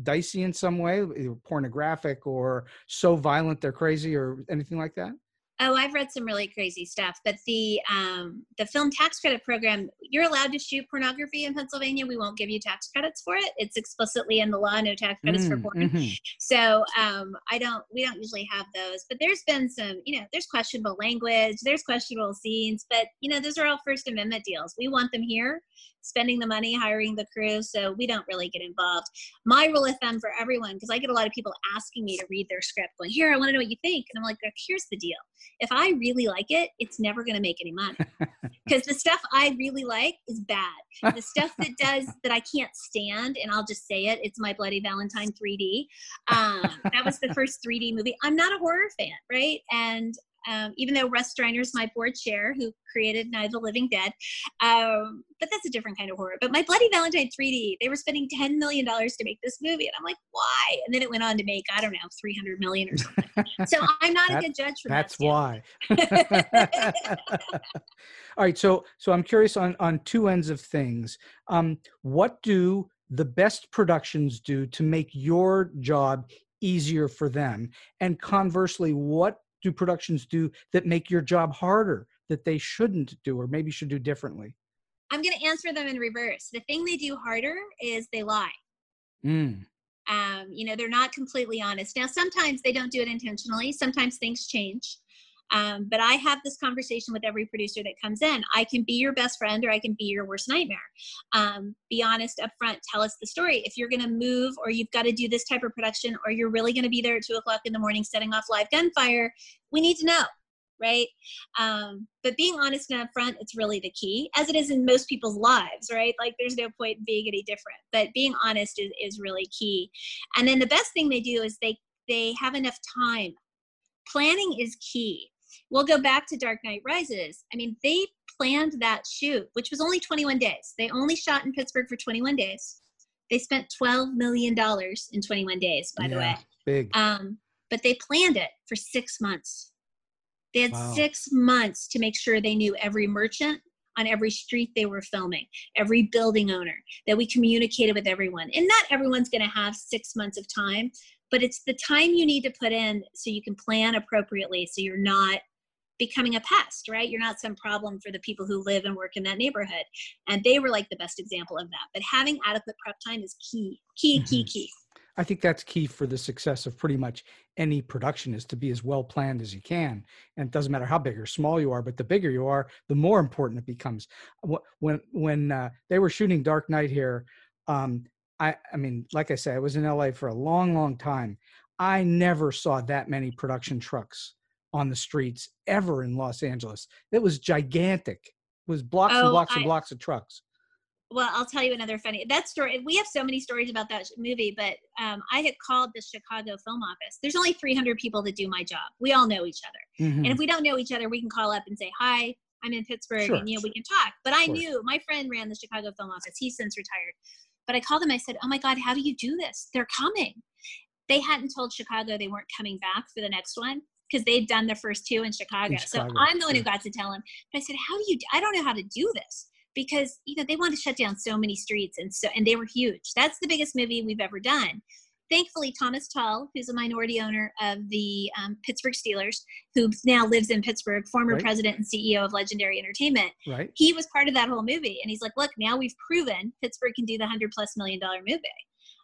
dicey in some way either pornographic or so violent they're crazy or anything like that Oh, I've read some really crazy stuff, but the um, the film tax credit program, you're allowed to shoot pornography in Pennsylvania. We won't give you tax credits for it. It's explicitly in the law, no tax credits for Mm, porn. mhm. So um, I don't, we don't usually have those. But there's been some, you know, there's questionable language, there's questionable scenes, but you know, those are all First Amendment deals. We want them here, spending the money, hiring the crew, so we don't really get involved. My rule of thumb for everyone, because I get a lot of people asking me to read their script, going, "Here, I want to know what you think," and I'm like, "Here's the deal: if I really like it, it's never going to make any money." because the stuff I really like is bad. The stuff that does that I can't stand, and I'll just say it, it's my Bloody Valentine 3D. Um, that was the first 3D movie. I'm not a horror fan, right? And um, even though Russ Streiner's my board chair, who created Night of the Living Dead, um, but that's a different kind of horror. But my Bloody Valentine 3D, they were spending 10 million dollars to make this movie, and I'm like, why? And then it went on to make I don't know 300 million or something. so I'm not That- a good judge for that's that. That's why all right so so i'm curious on on two ends of things um what do the best productions do to make your job easier for them and conversely what do productions do that make your job harder that they shouldn't do or maybe should do differently? I'm going to answer them in reverse. The thing they do harder is they lie. mm, um, you know they're not completely honest. Now sometimes they don't do it intentionally. Sometimes things change um, but i have this conversation with every producer that comes in. I can be your best friend or i can be your worst nightmare. Um, be honest up front tell us the story. If you're going to move or you've got to do this type of production or you're really going to be there at two o'clock in the morning setting off live gunfire we need to know right? Um, but being honest and upfront it's really the key as it is in most people's lives right? Like there's no point in being any different but being honest is, is really key. And then the best thing they do is they they have enough time. Planning is key we'll go back to dark knight rises i mean they planned that shoot which was only 21 days they only shot in pittsburgh for 21 days they spent 12 million dollars in 21 days by the way big um, but they planned it for six months. They had Wow. six months to make sure they knew every merchant on every street they were filming, every building owner, that we communicated with everyone. And not everyone's going to have six months of time, but it's the time you need to put in so you can plan appropriately so you're not becoming a pest, right? You're not some problem for the people who live and work in that neighborhood. And they were like the best example of that. But having adequate prep time is key, key, key, key. I think that's key for the success of pretty much any production is to be as well planned as you can. And it doesn't matter how big or small you are, but the bigger you are, the more important it becomes. When when uh, they were shooting Dark Knight here, um, I I mean, like I said, I was in LA for a long, long time. I never saw that many production trucks on the streets ever in Los Angeles. It was gigantic. It was blocks and Oh, blocks and blocks of trucks. well, I'll tell you another funny that story. We have so many stories about that movie, but um, I had called the Chicago Film Office. There's only 300 people that do my job. We all know each other, Mhm. and if we don't know each other, we can call up and say, "Hi, I'm in Pittsburgh," Sure, and you know we can talk. But I knew my friend ran the Chicago Film Office. He's since retired, but I called them. I said, "Oh my God, how do you do this? They're coming." They hadn't told Chicago they weren't coming back for the next one because they'd done the first two in Chicago. Chicago, so I'm the one who got to tell them. But I said, "How do you? I don't know how to do this." because you know they wanted to shut down so many streets and so and they were huge that's the biggest movie we've ever done thankfully thomas tull who's a minority owner of the um, pittsburgh steelers who now lives in pittsburgh former Right. president and ceo of legendary entertainment Right. he was part of that whole movie and he's like look now we've proven pittsburgh can do the 100 plus million dollar movie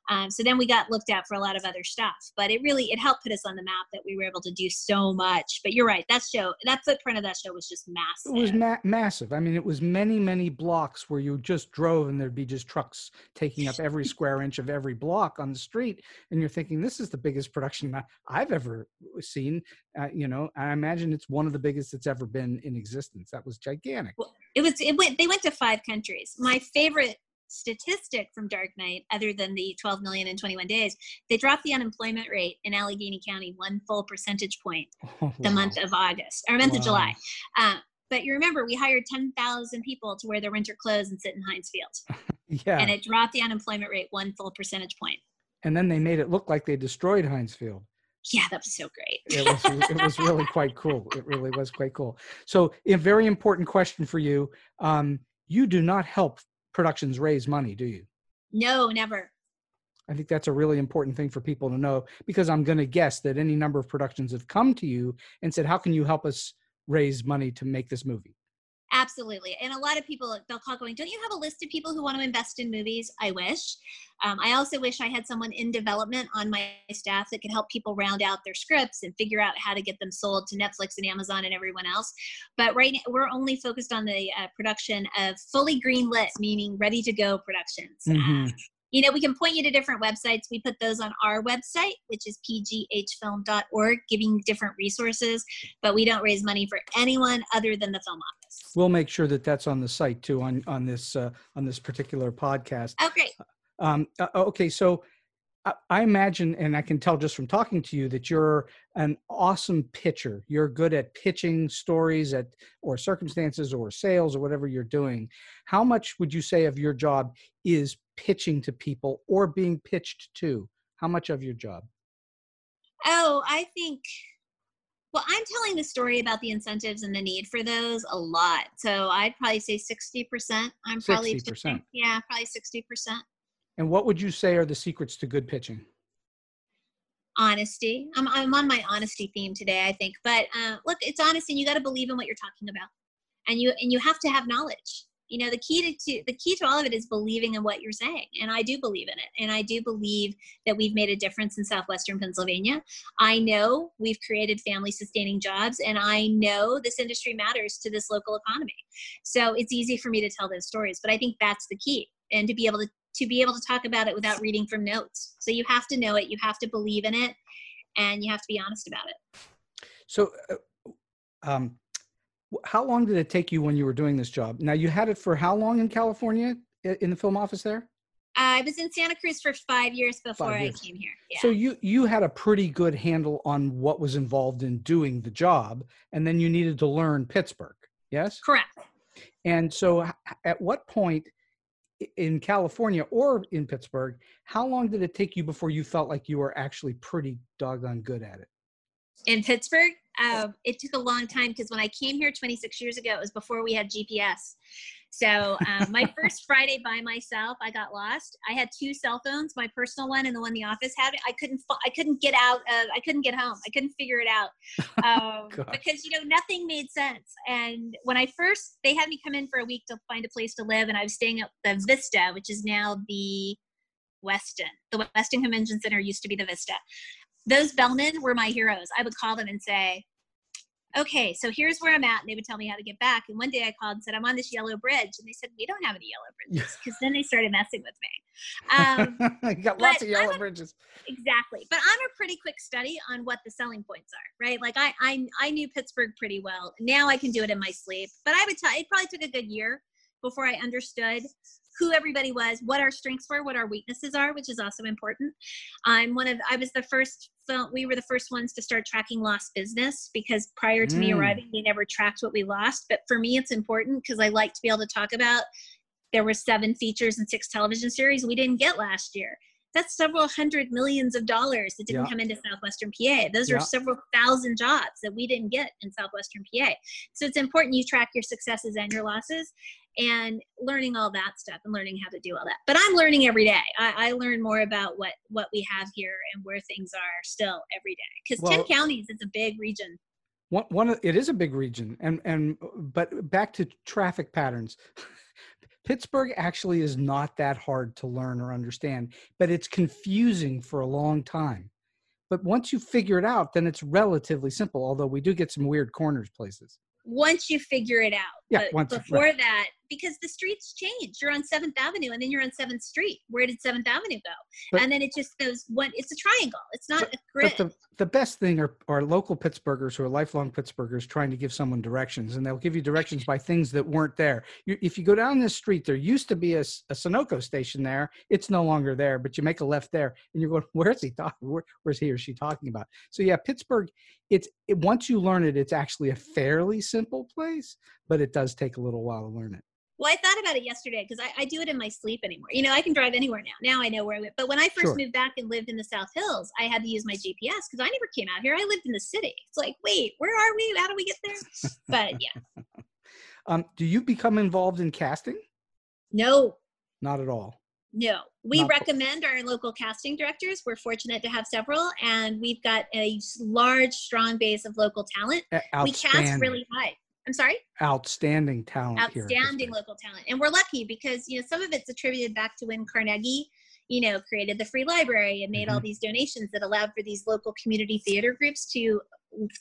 um, so then we got looked at for a lot of other stuff but it really it helped put us on the map that we were able to do so much but you're right that show that footprint of that show was just massive It was ma- massive. I mean, it was many, many blocks where you just drove and there'd be just trucks taking up every square inch of every block on the street. And you're thinking, this is the biggest production I've ever seen. Uh, you know, I imagine it's one of the biggest that's ever been in existence. That was gigantic. it was it went they went to five countries my favorite statistic from dark knight other than the 12 million in 21 days they dropped the unemployment rate in allegheny county one full percentage point the month of august or month of july uh, but you remember we hired 10,000 people to wear their winter clothes and sit in Heinz Field, Yeah. and it dropped the unemployment rate one full percentage point. and then they made it look like they destroyed Heinz Field. Yeah, that was so great. it was it was really quite cool. It really was quite cool. So, a very important question for you: um, You do not help productions raise money, do you? No, never. I think that's a really important thing for people to know because I'm going to guess that any number of productions have come to you and said, "How can you help us raise money to make this movie?" Absolutely. And a lot of people, they'll call going, Don't you have a list of people who want to invest in movies? I wish. Um, I also wish I had someone in development on my staff that could help people round out their scripts and figure out how to get them sold to Netflix and Amazon and everyone else. But right now, we're only focused on the uh, production of fully greenlit, meaning ready to go productions. Mhm. Uh, you know, we can point you to different websites. We put those on our website, which is pghfilm.org, giving different resources, but we don't raise money for anyone other than the film office. We'll make sure that that's on the site too on on this uh, on this particular podcast. Oh, great. Um, uh, okay, so I, imagine, and I can tell just from talking to you, that you're an awesome pitcher. You're good at pitching stories at or circumstances or sales or whatever you're doing. How much would you say of your job is pitching to people or being pitched to? How much of your job? Oh, I think. Well, I'm telling the story about the incentives and the need for those a lot. So I'd probably say 60%. I'm probably 60%. pitching- Yeah, probably 60%. And what would you say are the secrets to good pitching? Honesty. I'm, I'm on my honesty theme today, I think. But uh, look, it's honesty. and You got to believe in what you're talking about, and you and you have to have knowledge. You know, the key to, to the key to all of it is believing in what you're saying, and I do believe in it, and I do believe that we've made a difference in southwestern Pennsylvania. I know we've created family sustaining jobs, and I know this industry matters to this local economy. So it's easy for me to tell those stories, but I think that's the key, and to be able to to be able to talk about it without reading from notes. So you have to know it, you have to believe in it, and you have to be honest about it. So, uh, um, how long did it take you when you were doing this job? Now, you had it for how long in California in the film office there? I was in Santa Cruz for five years before Five I came here. Yeah. So you you had a pretty good handle on what was involved in doing the job, and then you needed to learn Pittsburgh. Yes. Correct. And so, at what point in California or in Pittsburgh, how long did it take you before you felt like you were actually pretty doggone good at it? In Pittsburgh, um, it took a long time because when I came here 26 years ago, it was before we had GPS. So um, my first Friday by myself, I got lost. I had two cell phones, my personal one and the one the office had. I couldn't, I couldn't get out. Of, I couldn't get home. I couldn't figure it out um, because you know nothing made sense. And when I first, they had me come in for a week to find a place to live, and I was staying at the Vista, which is now the Westin. The Westin Convention Center used to be the Vista. Those bellmen were my heroes. I would call them and say, okay, so here's where I'm at. And they would tell me how to get back. And one day I called and said, I'm on this yellow bridge. And they said, we don't have any yellow bridges. Because then they started messing with me. Um, you got lots of yellow a- bridges. exactly. But I'm a pretty quick study on what the selling points are, right? Like I, I, I knew Pittsburgh pretty well. Now I can do it in my sleep. But I would tell, it probably took a good year before I understood who everybody was, what our strengths were, what our weaknesses are, which is also important. I'm one of I was the first film we were the first ones to start tracking lost business because prior to mm. me arriving, we never tracked what we lost. But for me it's important because I like to be able to talk about there were seven features and six television series we didn't get last year that's several hundred millions of dollars that didn't yeah. come into southwestern pa those yeah. are several thousand jobs that we didn't get in southwestern pa so it's important you track your successes and your losses and learning all that stuff and learning how to do all that but i'm learning every day i, I learn more about what what we have here and where things are still every day because well, 10 counties is a big region one, one it is a big region and and but back to traffic patterns Pittsburgh actually is not that hard to learn or understand, but it's confusing for a long time. But once you figure it out, then it's relatively simple, although we do get some weird corners places once you figure it out. Yeah, but once, before right. that, because the streets change. You're on Seventh Avenue, and then you're on Seventh Street. Where did Seventh Avenue go? But, and then it just goes one. It's a triangle. It's not but, a grid. But the, the best thing are, are local Pittsburghers who are lifelong Pittsburghers trying to give someone directions, and they'll give you directions by things that weren't there. You, if you go down this street, there used to be a, a Sunoco station there. It's no longer there, but you make a left there, and you're going, "Where's he talking? Where, where's he or she talking about?" So yeah, Pittsburgh. It's it, once you learn it, it's actually a fairly simple place, but it does take a little while to learn it. Well, I thought about it yesterday because I, I, do it in my sleep anymore. You know, I can drive anywhere now. Now I know where I live. But when I first sure. moved back and lived in the South Hills, I had to use my GPS because I never came out here. I lived in the city. It's like, wait, where are we? How do we get there? But yeah. um, do you become involved in casting? No. Not at all. No, we Not recommend our local casting directors. We're fortunate to have several, and we've got a large, strong base of local talent. We cast really high. I'm sorry? Outstanding talent. Outstanding local talent. And we're lucky because, you know, some of it's attributed back to when Carnegie, you know, created the free library and made mm-hmm. all these donations that allowed for these local community theater groups to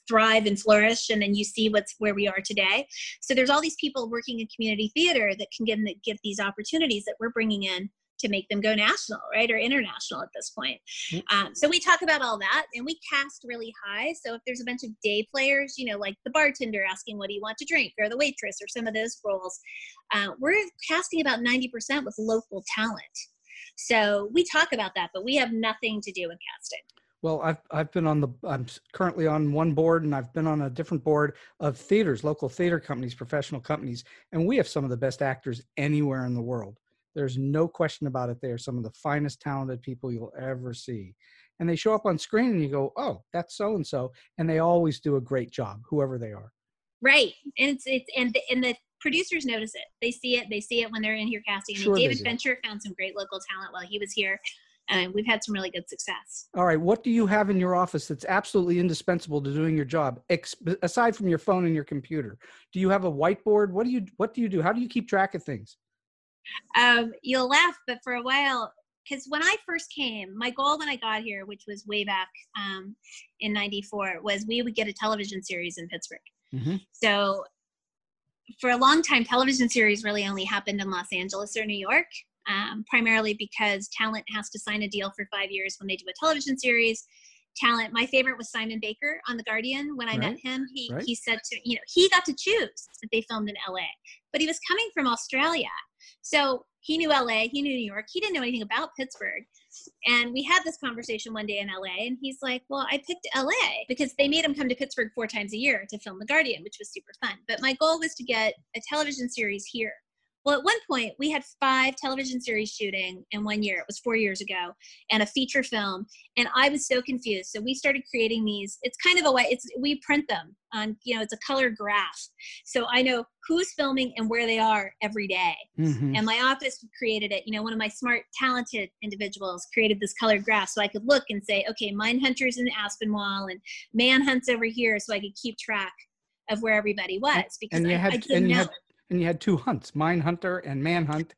thrive and flourish and then you see what's where we are today so there's all these people working in community theater that can give, give these opportunities that we're bringing in to make them go national, right, or international at this point. Mm-hmm. Um, so we talk about all that, and we cast really high. So if there's a bunch of day players, you know, like the bartender asking what do you want to drink, or the waitress, or some of those roles, uh, we're casting about 90% with local talent. So we talk about that, but we have nothing to do with casting. Well, I've I've been on the I'm currently on one board and I've been on a different board of theaters, local theater companies, professional companies, and we have some of the best actors anywhere in the world. There's no question about it. They are some of the finest talented people you'll ever see. And they show up on screen and you go, oh, that's so and so. And they always do a great job, whoever they are. Right. And it's, it's, and the, and the producers notice it. They see it. They see it when they're in here casting. Sure David Fincher found some great local talent while he was here. And we've had some really good success. All right. What do you have in your office that's absolutely indispensable to doing your job, ex- aside from your phone and your computer? Do you have a whiteboard? What do you What do you do? How do you keep track of things? Um, you'll laugh, but for a while, because when I first came, my goal when I got here, which was way back um, in '94, was we would get a television series in Pittsburgh. Mm-hmm. So for a long time, television series really only happened in Los Angeles or New York, um, primarily because talent has to sign a deal for five years when they do a television series. Talent. My favorite was Simon Baker on The Guardian. When I right. met him, he right. he said to you know he got to choose that they filmed in L.A., but he was coming from Australia, so he knew LA, he knew New York, he didn't know anything about Pittsburgh. And we had this conversation one day in LA, and he's like, Well, I picked LA because they made him come to Pittsburgh four times a year to film The Guardian, which was super fun. But my goal was to get a television series here well, at one point, we had five television series shooting in one year. It was four years ago, and a feature film. And I was so confused. So we started creating these. It's kind of a way. It's we print them on. You know, it's a color graph. So I know who's filming and where they are every day. Mm-hmm. And my office created it. You know, one of my smart, talented individuals created this color graph, so I could look and say, okay, Mindhunter's in the Aspinwall and Manhunt's over here, so I could keep track of where everybody was because and you I, had, I didn't and you. Had, and you had two hunts, Mindhunter and Manhunt.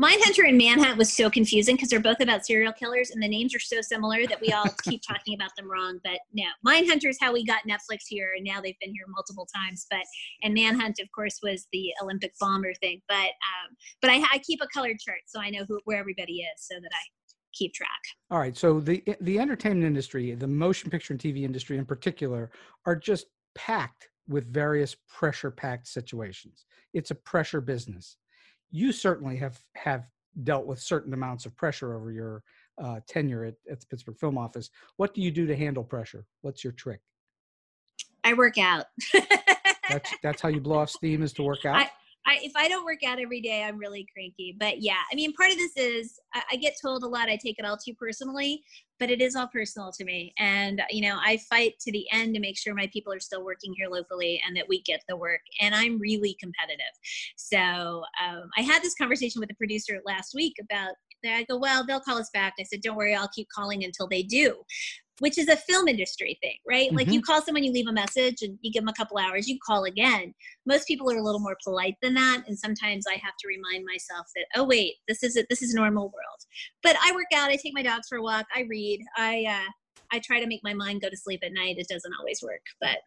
Mindhunter and Manhunt was so confusing because they're both about serial killers and the names are so similar that we all keep talking about them wrong. But no, Mindhunter is how we got Netflix here, and now they've been here multiple times. But and Manhunt, of course, was the Olympic bomber thing. But um, but I, I keep a colored chart so I know who where everybody is, so that I keep track. All right. So the the entertainment industry, the motion picture and TV industry in particular, are just packed with various pressure packed situations. It's a pressure business. you certainly have have dealt with certain amounts of pressure over your uh, tenure at, at the Pittsburgh Film Office. What do you do to handle pressure? What's your trick? I work out. that's that's how you blow off steam is to work out. I, I, if I don't work out every day, I'm really cranky. But yeah, I mean, part of this is I, I, get told a lot. I take it all too personally, but it is all personal to me. And you know, I fight to the end to make sure my people are still working here locally and that we get the work. And I'm really competitive. So um, I had this conversation with the producer last week about. I go, well, they'll call us back. I said, don't worry, I'll keep calling until they do which is a film industry thing, right? Mm-hmm. Like you mm-hmm. call someone, you leave a message, and you give them a couple hours, you call again. Most people are a little more polite than that, and sometimes I have to remind myself that, oh wait, this is a, this is normal world. But I work out, I take my dogs for a walk, I read, I uh, I try to make my mind go to sleep at night. It doesn't always work, but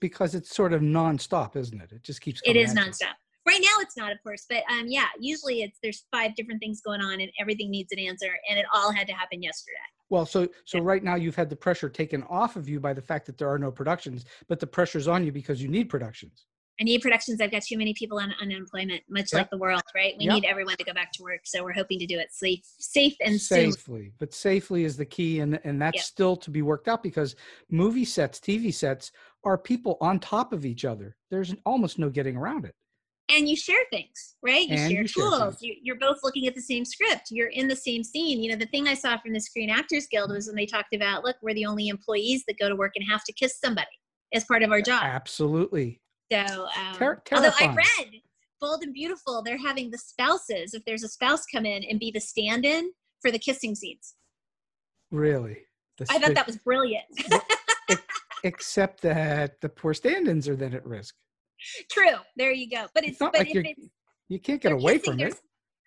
because it's sort of nonstop, isn't it? It just keeps. It is nonstop. Right now, it's not, of course, but um, yeah, usually it's there's five different things going on, and everything needs an answer, and it all had to happen yesterday. Well, so so right now you've had the pressure taken off of you by the fact that there are no productions, but the pressure's on you because you need productions. I need productions. I've got too many people on unemployment, much yep. like the world, right? We yep. need everyone to go back to work, so we're hoping to do it safe, safe and safely. Soon. But safely is the key, and and that's yep. still to be worked out because movie sets, TV sets are people on top of each other. There's almost no getting around it and you share things right? You and share you tools. share you, are both looking at the same script. You're in the same scene. You know the thing i saw from the screen actors guild was when they talked about look we're the only employees that go to work and have to kiss somebody as part of our job. Absolutely. So um, Ter- although i read bold and beautiful they're having the spouses if there's a spouse come in and be the stand-in for the kissing scenes. Really? The, i thought that was brilliant. Except that the poor stand-ins are then at risk True. There you go. But it's, it's not but like you're, it's, you can't get away from it.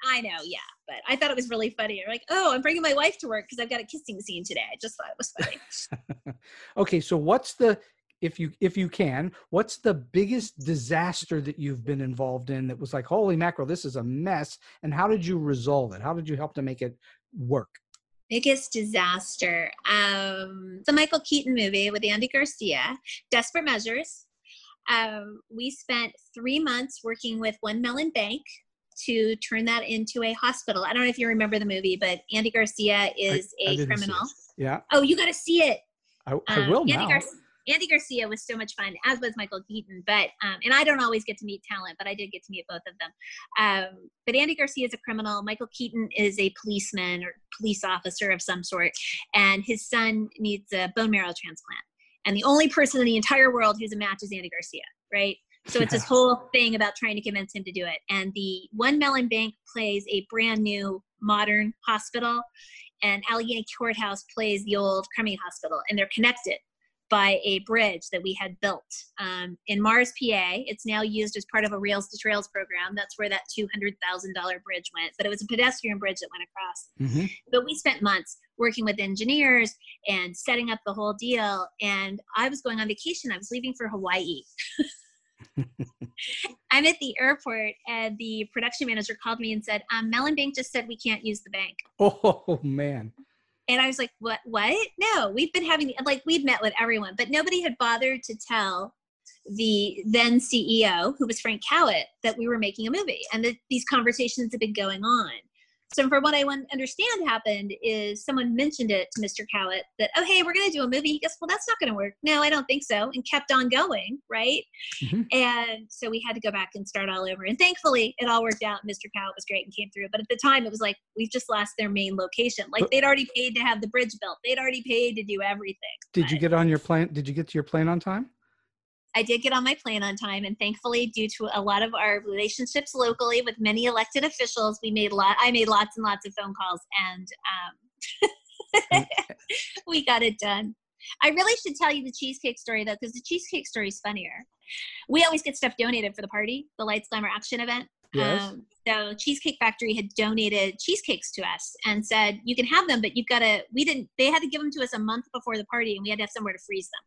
I know, yeah, but I thought it was really funny. You're like, oh, I'm bringing my wife to work because I've got a kissing scene today. I just thought it was funny. okay, so what's the if you if you can, what's the biggest disaster that you've been involved in that was like, holy mackerel, this is a mess, and how did you resolve it? How did you help to make it work? Biggest disaster. Um, the Michael Keaton movie with Andy Garcia, Desperate Measures um, we spent three months working with One Mellon Bank to turn that into a hospital. I don't know if you remember the movie, but Andy Garcia is I, a I criminal. Yeah. Oh, you got to see it. I, I um, will Andy now. Gar- Andy Garcia was so much fun, as was Michael Keaton. But um, and I don't always get to meet talent, but I did get to meet both of them. Um, but Andy Garcia is a criminal. Michael Keaton is a policeman or police officer of some sort, and his son needs a bone marrow transplant and the only person in the entire world who's a match is Andy Garcia, right? So it's this whole thing about trying to convince him to do it. And the One Mellon Bank plays a brand new modern hospital, and Allegheny Courthouse plays the old Crummy Hospital, and they're connected by a bridge that we had built um, in Mars, PA. It's now used as part of a Rails to Trails program. That's where that $200,000 bridge went, but it was a pedestrian bridge that went across. Mm-hmm. But we spent months working with engineers and setting up the whole deal. And I was going on vacation. I was leaving for Hawaii. I'm at the airport, and the production manager called me and said, um, Mellon Bank just said we can't use the bank. Oh, man. And I was like, what? What? No, we've been having, like, we've met with everyone, but nobody had bothered to tell the then CEO, who was Frank Cahouet, that we were making a movie and that these conversations had been going on. So, from what I understand happened is someone mentioned it to Mr. Cahouet that, oh, hey, we're going to do a movie. He goes, well, that's not going to work. No, I don't think so. And kept on going, right? Mm-hmm. And so we had to go back and start all over. And thankfully, it all worked out. Mr. Cahouet was great and came through. But at the time, it was like, we've just lost their main location. Like they'd already paid to have the bridge built, they'd already paid to do everything. Did but, you get on your plane? Did you get to your plane on time? I did get on my plane on time, and thankfully, due to a lot of our relationships locally with many elected officials, we made lot. I made lots and lots of phone calls, and um, we got it done. I really should tell you the cheesecake story though, because the cheesecake story is funnier. We always get stuff donated for the party, the Lights Glamour Action event. Yes. Um, so Cheesecake Factory had donated cheesecakes to us and said, "You can have them, but you've got to." We didn't. They had to give them to us a month before the party, and we had to have somewhere to freeze them.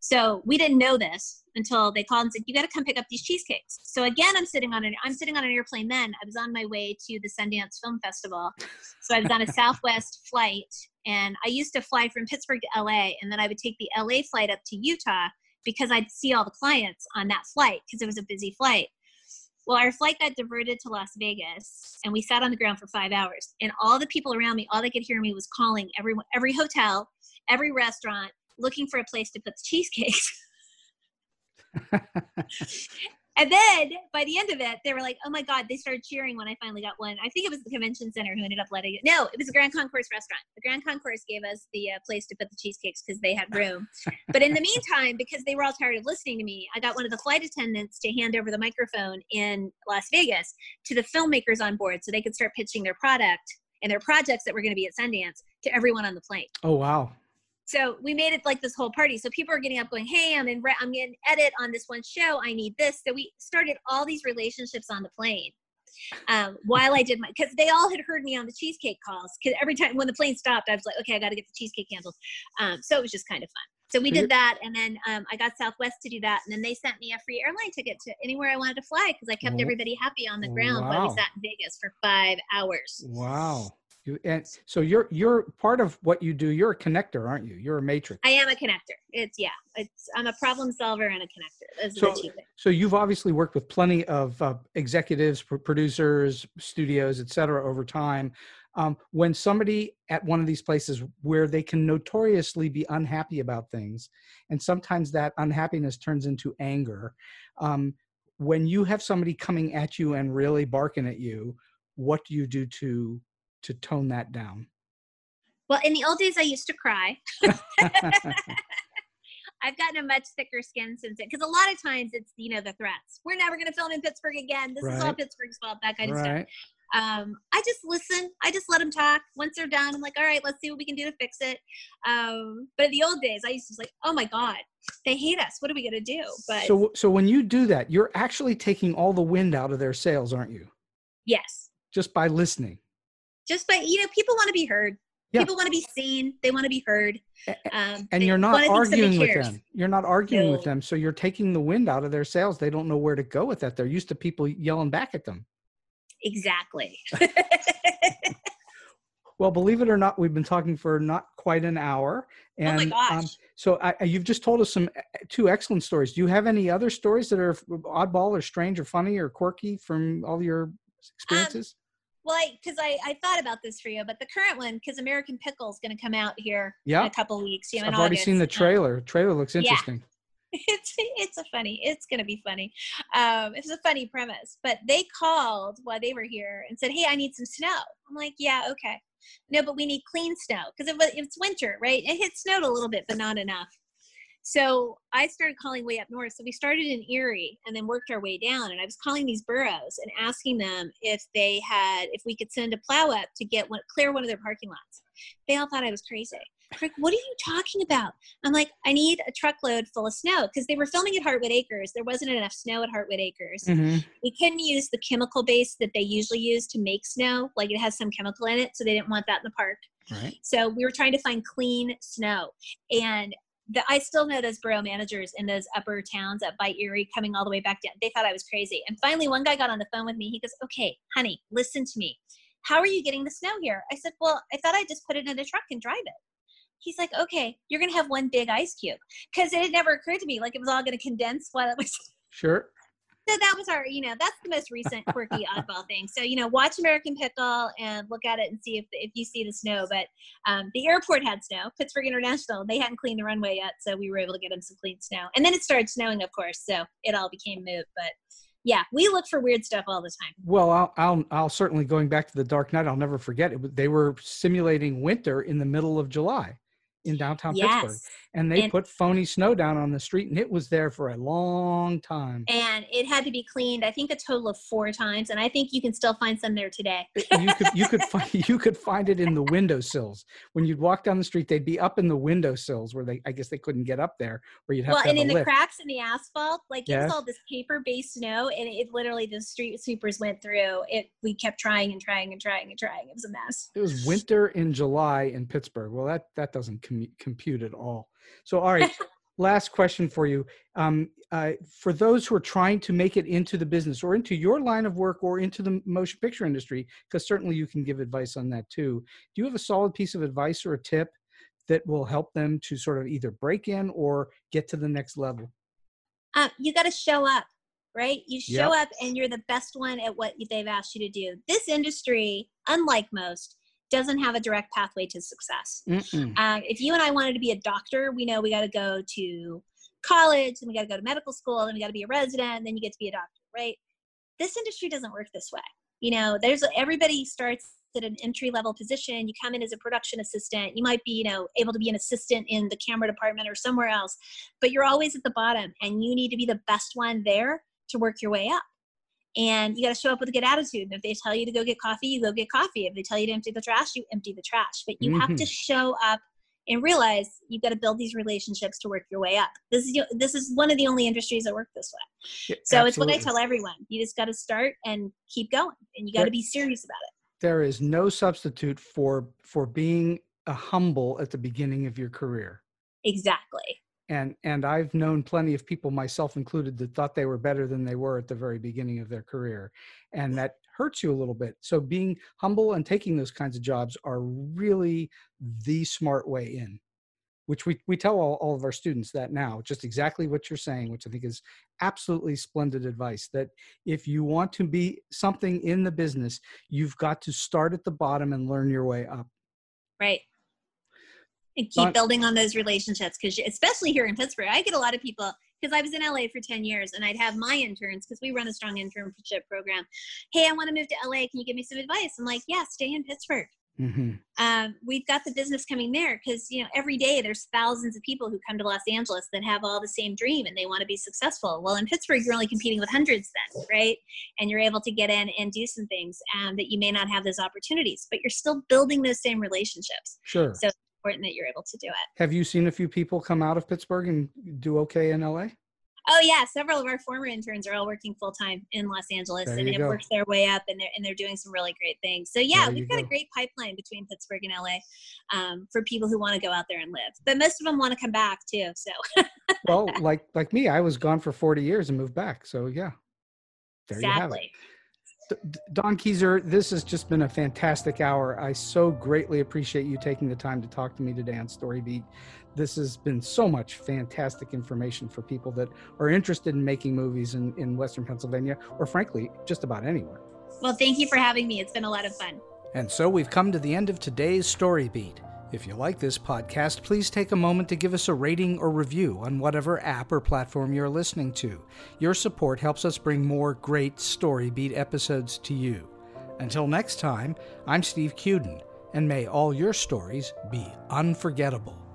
So we didn't know this until they called and said, "You got to come pick up these cheesecakes." So again, I'm sitting on an I'm sitting on an airplane. Then I was on my way to the Sundance Film Festival, so I was on a Southwest flight, and I used to fly from Pittsburgh to LA, and then I would take the LA flight up to Utah because I'd see all the clients on that flight because it was a busy flight. Well, our flight got diverted to Las Vegas, and we sat on the ground for five hours. And all the people around me, all they could hear me was calling every every hotel, every restaurant, looking for a place to put the cheesecakes. And then by the end of it, they were like, "Oh my god!" They started cheering when I finally got one. I think it was the convention center who ended up letting it. No, it was the Grand Concourse restaurant. The Grand Concourse gave us the uh, place to put the cheesecakes because they had room. but in the meantime, because they were all tired of listening to me, I got one of the flight attendants to hand over the microphone in Las Vegas to the filmmakers on board, so they could start pitching their product and their projects that were going to be at Sundance to everyone on the plane. Oh wow! So we made it like this whole party. So people are getting up going hey i'm in re- i'm getting edit on this one show. I need this. So we started all these relationships on the plane um, while i did my because they all had heard me on the cheesecake calls because every time when the plane stopped i was like okay i got to get the cheesecake handled um, so it was just kind of fun. So we did that and then um, i got southwest to do that and then they sent me a free airline ticket to anywhere i wanted to fly because i kept everybody happy on the ground. Wow. while we sat in vegas for five hours. Wow you, and so you're you're part of what you do. You're a connector, aren't you? You're a matrix. I am a connector. It's yeah. It's I'm a problem solver and a connector. Those so, so you've obviously worked with plenty of uh, executives, producers, studios, et cetera, over time. Um, when somebody at one of these places where they can notoriously be unhappy about things, and sometimes that unhappiness turns into anger. Um, when you have somebody coming at you and really barking at you, what do you do to to tone that down? Well, in the old days, I used to cry. I've gotten a much thicker skin since it, because a lot of times it's you know the threats. We're never going to film in Pittsburgh again. This right. is all Pittsburgh's fault. That kind of right. stuff. Um, I just listen. I just let them talk. Once they're done, I'm like, all right, let's see what we can do to fix it. Um, but in the old days, I used to be like, oh my god, they hate us. What are we going to do? But so, so when you do that, you're actually taking all the wind out of their sails, aren't you? Yes. Just by listening just by you know people want to be heard. Yeah. people want to be seen. They want to be heard. Um, and you're not arguing with them. You're not arguing no. with them so you're taking the wind out of their sails. They don't know where to go with that. They're used to people yelling back at them. Exactly. Well believe it or not we've been talking for not quite an hour and oh my gosh. Um, so I, you've just told us some two excellent stories. Do you have any other stories that are oddball or strange or funny or quirky from all your um, experiences well, I because I, I thought about this for you, but the current one because American Pickle is going to come out here yeah. in a couple weeks. You know, I've already August. seen the trailer. Um, trailer looks interesting. Yeah. It's it's a funny. It's going to be funny. Um, it's a funny premise. But they called while they were here and said, "Hey, I need some snow." I'm like, "Yeah, okay." No, but we need clean snow because it, was it's winter, right? It hit snowed a little bit, but not enough. So I started calling way up north. So we started in Erie and then worked our way down. And I was calling these boroughs and asking them if they had, if we could send a plow up to get one, clear one of their parking lots. They all thought I was crazy. Like, what are you talking about? I'm like, I need a truckload full of snow because they were filming at Hartwood Acres. There wasn't enough snow at Hartwood Acres. Mm-hmm. We couldn't use the chemical base that they usually use to make snow. Like it has some chemical in it, so they didn't want that in the park. Right. So we were trying to find clean snow. And the, I still know those borough managers in those upper towns up by Erie coming all the way back down. They thought I was crazy. And finally, one guy got on the phone with me. He goes, Okay, honey, listen to me. How are you getting the snow here? I said, Well, I thought I'd just put it in a truck and drive it. He's like, Okay, you're going to have one big ice cube. Because it had never occurred to me like it was all going to condense while it was. Sure so that was our, you know, that's the most recent quirky oddball thing. So you know, watch American Pickle and look at it and see if if you see the snow. But um, the airport had snow. Pittsburgh International, they hadn't cleaned the runway yet, so we were able to get them some clean snow. And then it started snowing, of course, so it all became moot. But yeah, we look for weird stuff all the time. Well, I'll, I'll, I'll certainly going back to the Dark Knight. I'll never forget it. They were simulating winter in the middle of July in downtown yes. Pittsburgh. And they and, put phony snow down on the street and it was there for a long time. And it had to be cleaned, I think a total of four times. And I think you can still find some there today. you could you could find you could find it in the windowsills. When you'd walk down the street, they'd be up in the windowsills where they I guess they couldn't get up there where you'd have well, and in the cracks in the asphalt, like yes. it was all this paper based snow and it literally the street sweepers went through. It we kept trying and trying and trying and trying. It was a mess. It was winter in July in Pittsburgh. Well that that doesn't com- compute at all. So, all right, last question for you. Um, uh, for those who are trying to make it into the business or into your line of work or into the motion picture industry, because certainly you can give advice on that too. Do you have a solid piece of advice or a tip that will help them to sort of either break in or get to the next level? Uh, you got to show up. right? You show yep. up and you're the best one at what they've asked you to do. This industry, unlike most, doesn't have a direct pathway to success. Uh, if you and I wanted to be a doctor, we know we got to go to college, and we got to go to medical school, and we got to be a resident, and then you get to be a doctor, right? This industry doesn't work this way. You know, there's everybody starts at an entry level position. You come in as a production assistant. You might be, you know, able to be an assistant in the camera department or somewhere else, but you're always at the bottom, and you need to be the best one there to work your way up. And you got to show up with a good attitude. And if they tell you to go get coffee, you go get coffee. If they tell you to empty the trash, you empty the trash. But you mm-hmm. have to mm-hmm. show up and realize you've got to build these relationships to work your way up. This is this is one of the only industries that work this way. Yeah, so absolutely. it's what I tell everyone. You just got to start and keep going, and you got to be serious about it. There is no substitute for for being a humble at the beginning of your career. Exactly and and i've known plenty of people myself included that thought they were better than they were at the very beginning of their career and that hurts you a little bit. So being humble and taking those kinds of jobs are really the smart way in which we, we tell all, all of our students that now just exactly what you're saying which i think is absolutely splendid advice that if you want to be something in the business you've got to start at the bottom and learn your way up. Right and keep building on those relationships because especially here in pittsburgh i get a lot of people because i was in la for 10 years and i'd have my interns because we run a strong internship program hey i want to move to la can you give me some advice? I'm like yeah stay in pittsburgh. Mm-hmm. um, we've got the business coming there because you know every day there's thousands of people who come to los angeles that have all the same dream and they want to be successful. Well in pittsburgh you're only competing with hundreds then right? And you're able to get in and do some things um, that you may not have those opportunities but you're still building those same relationships. Sure. So important that you're able to do it. Have you seen a few people come out of Pittsburgh and do okay in LA? Oh yeah, several of our former interns are all working full time in Los Angeles there and have worked their way up, and they're and they're doing some really great things. So yeah, there we've got go. a great pipeline between Pittsburgh and LA um, for people who want to go out there and live. But most of them want to come back too. So. well, like like me, I was gone for forty years and moved back. So yeah, there exactly. you have it. Dawn Keezer, this has just been a fantastic hour. I so greatly appreciate you taking the time to talk to me today on Storybeat. This has been so much fantastic information for people that are interested in making movies in, in Western Pennsylvania, or frankly, just about anywhere. Well, thank you for having me. It's been a lot of fun. And so we've come to the end of today's Storybeat. If you like this podcast, please take a moment to give us a rating or review on whatever app or platform you're listening to. Your support helps us bring more great Story Beat episodes to you. Until next time, I'm Steve Cuden, and may all your stories be unforgettable.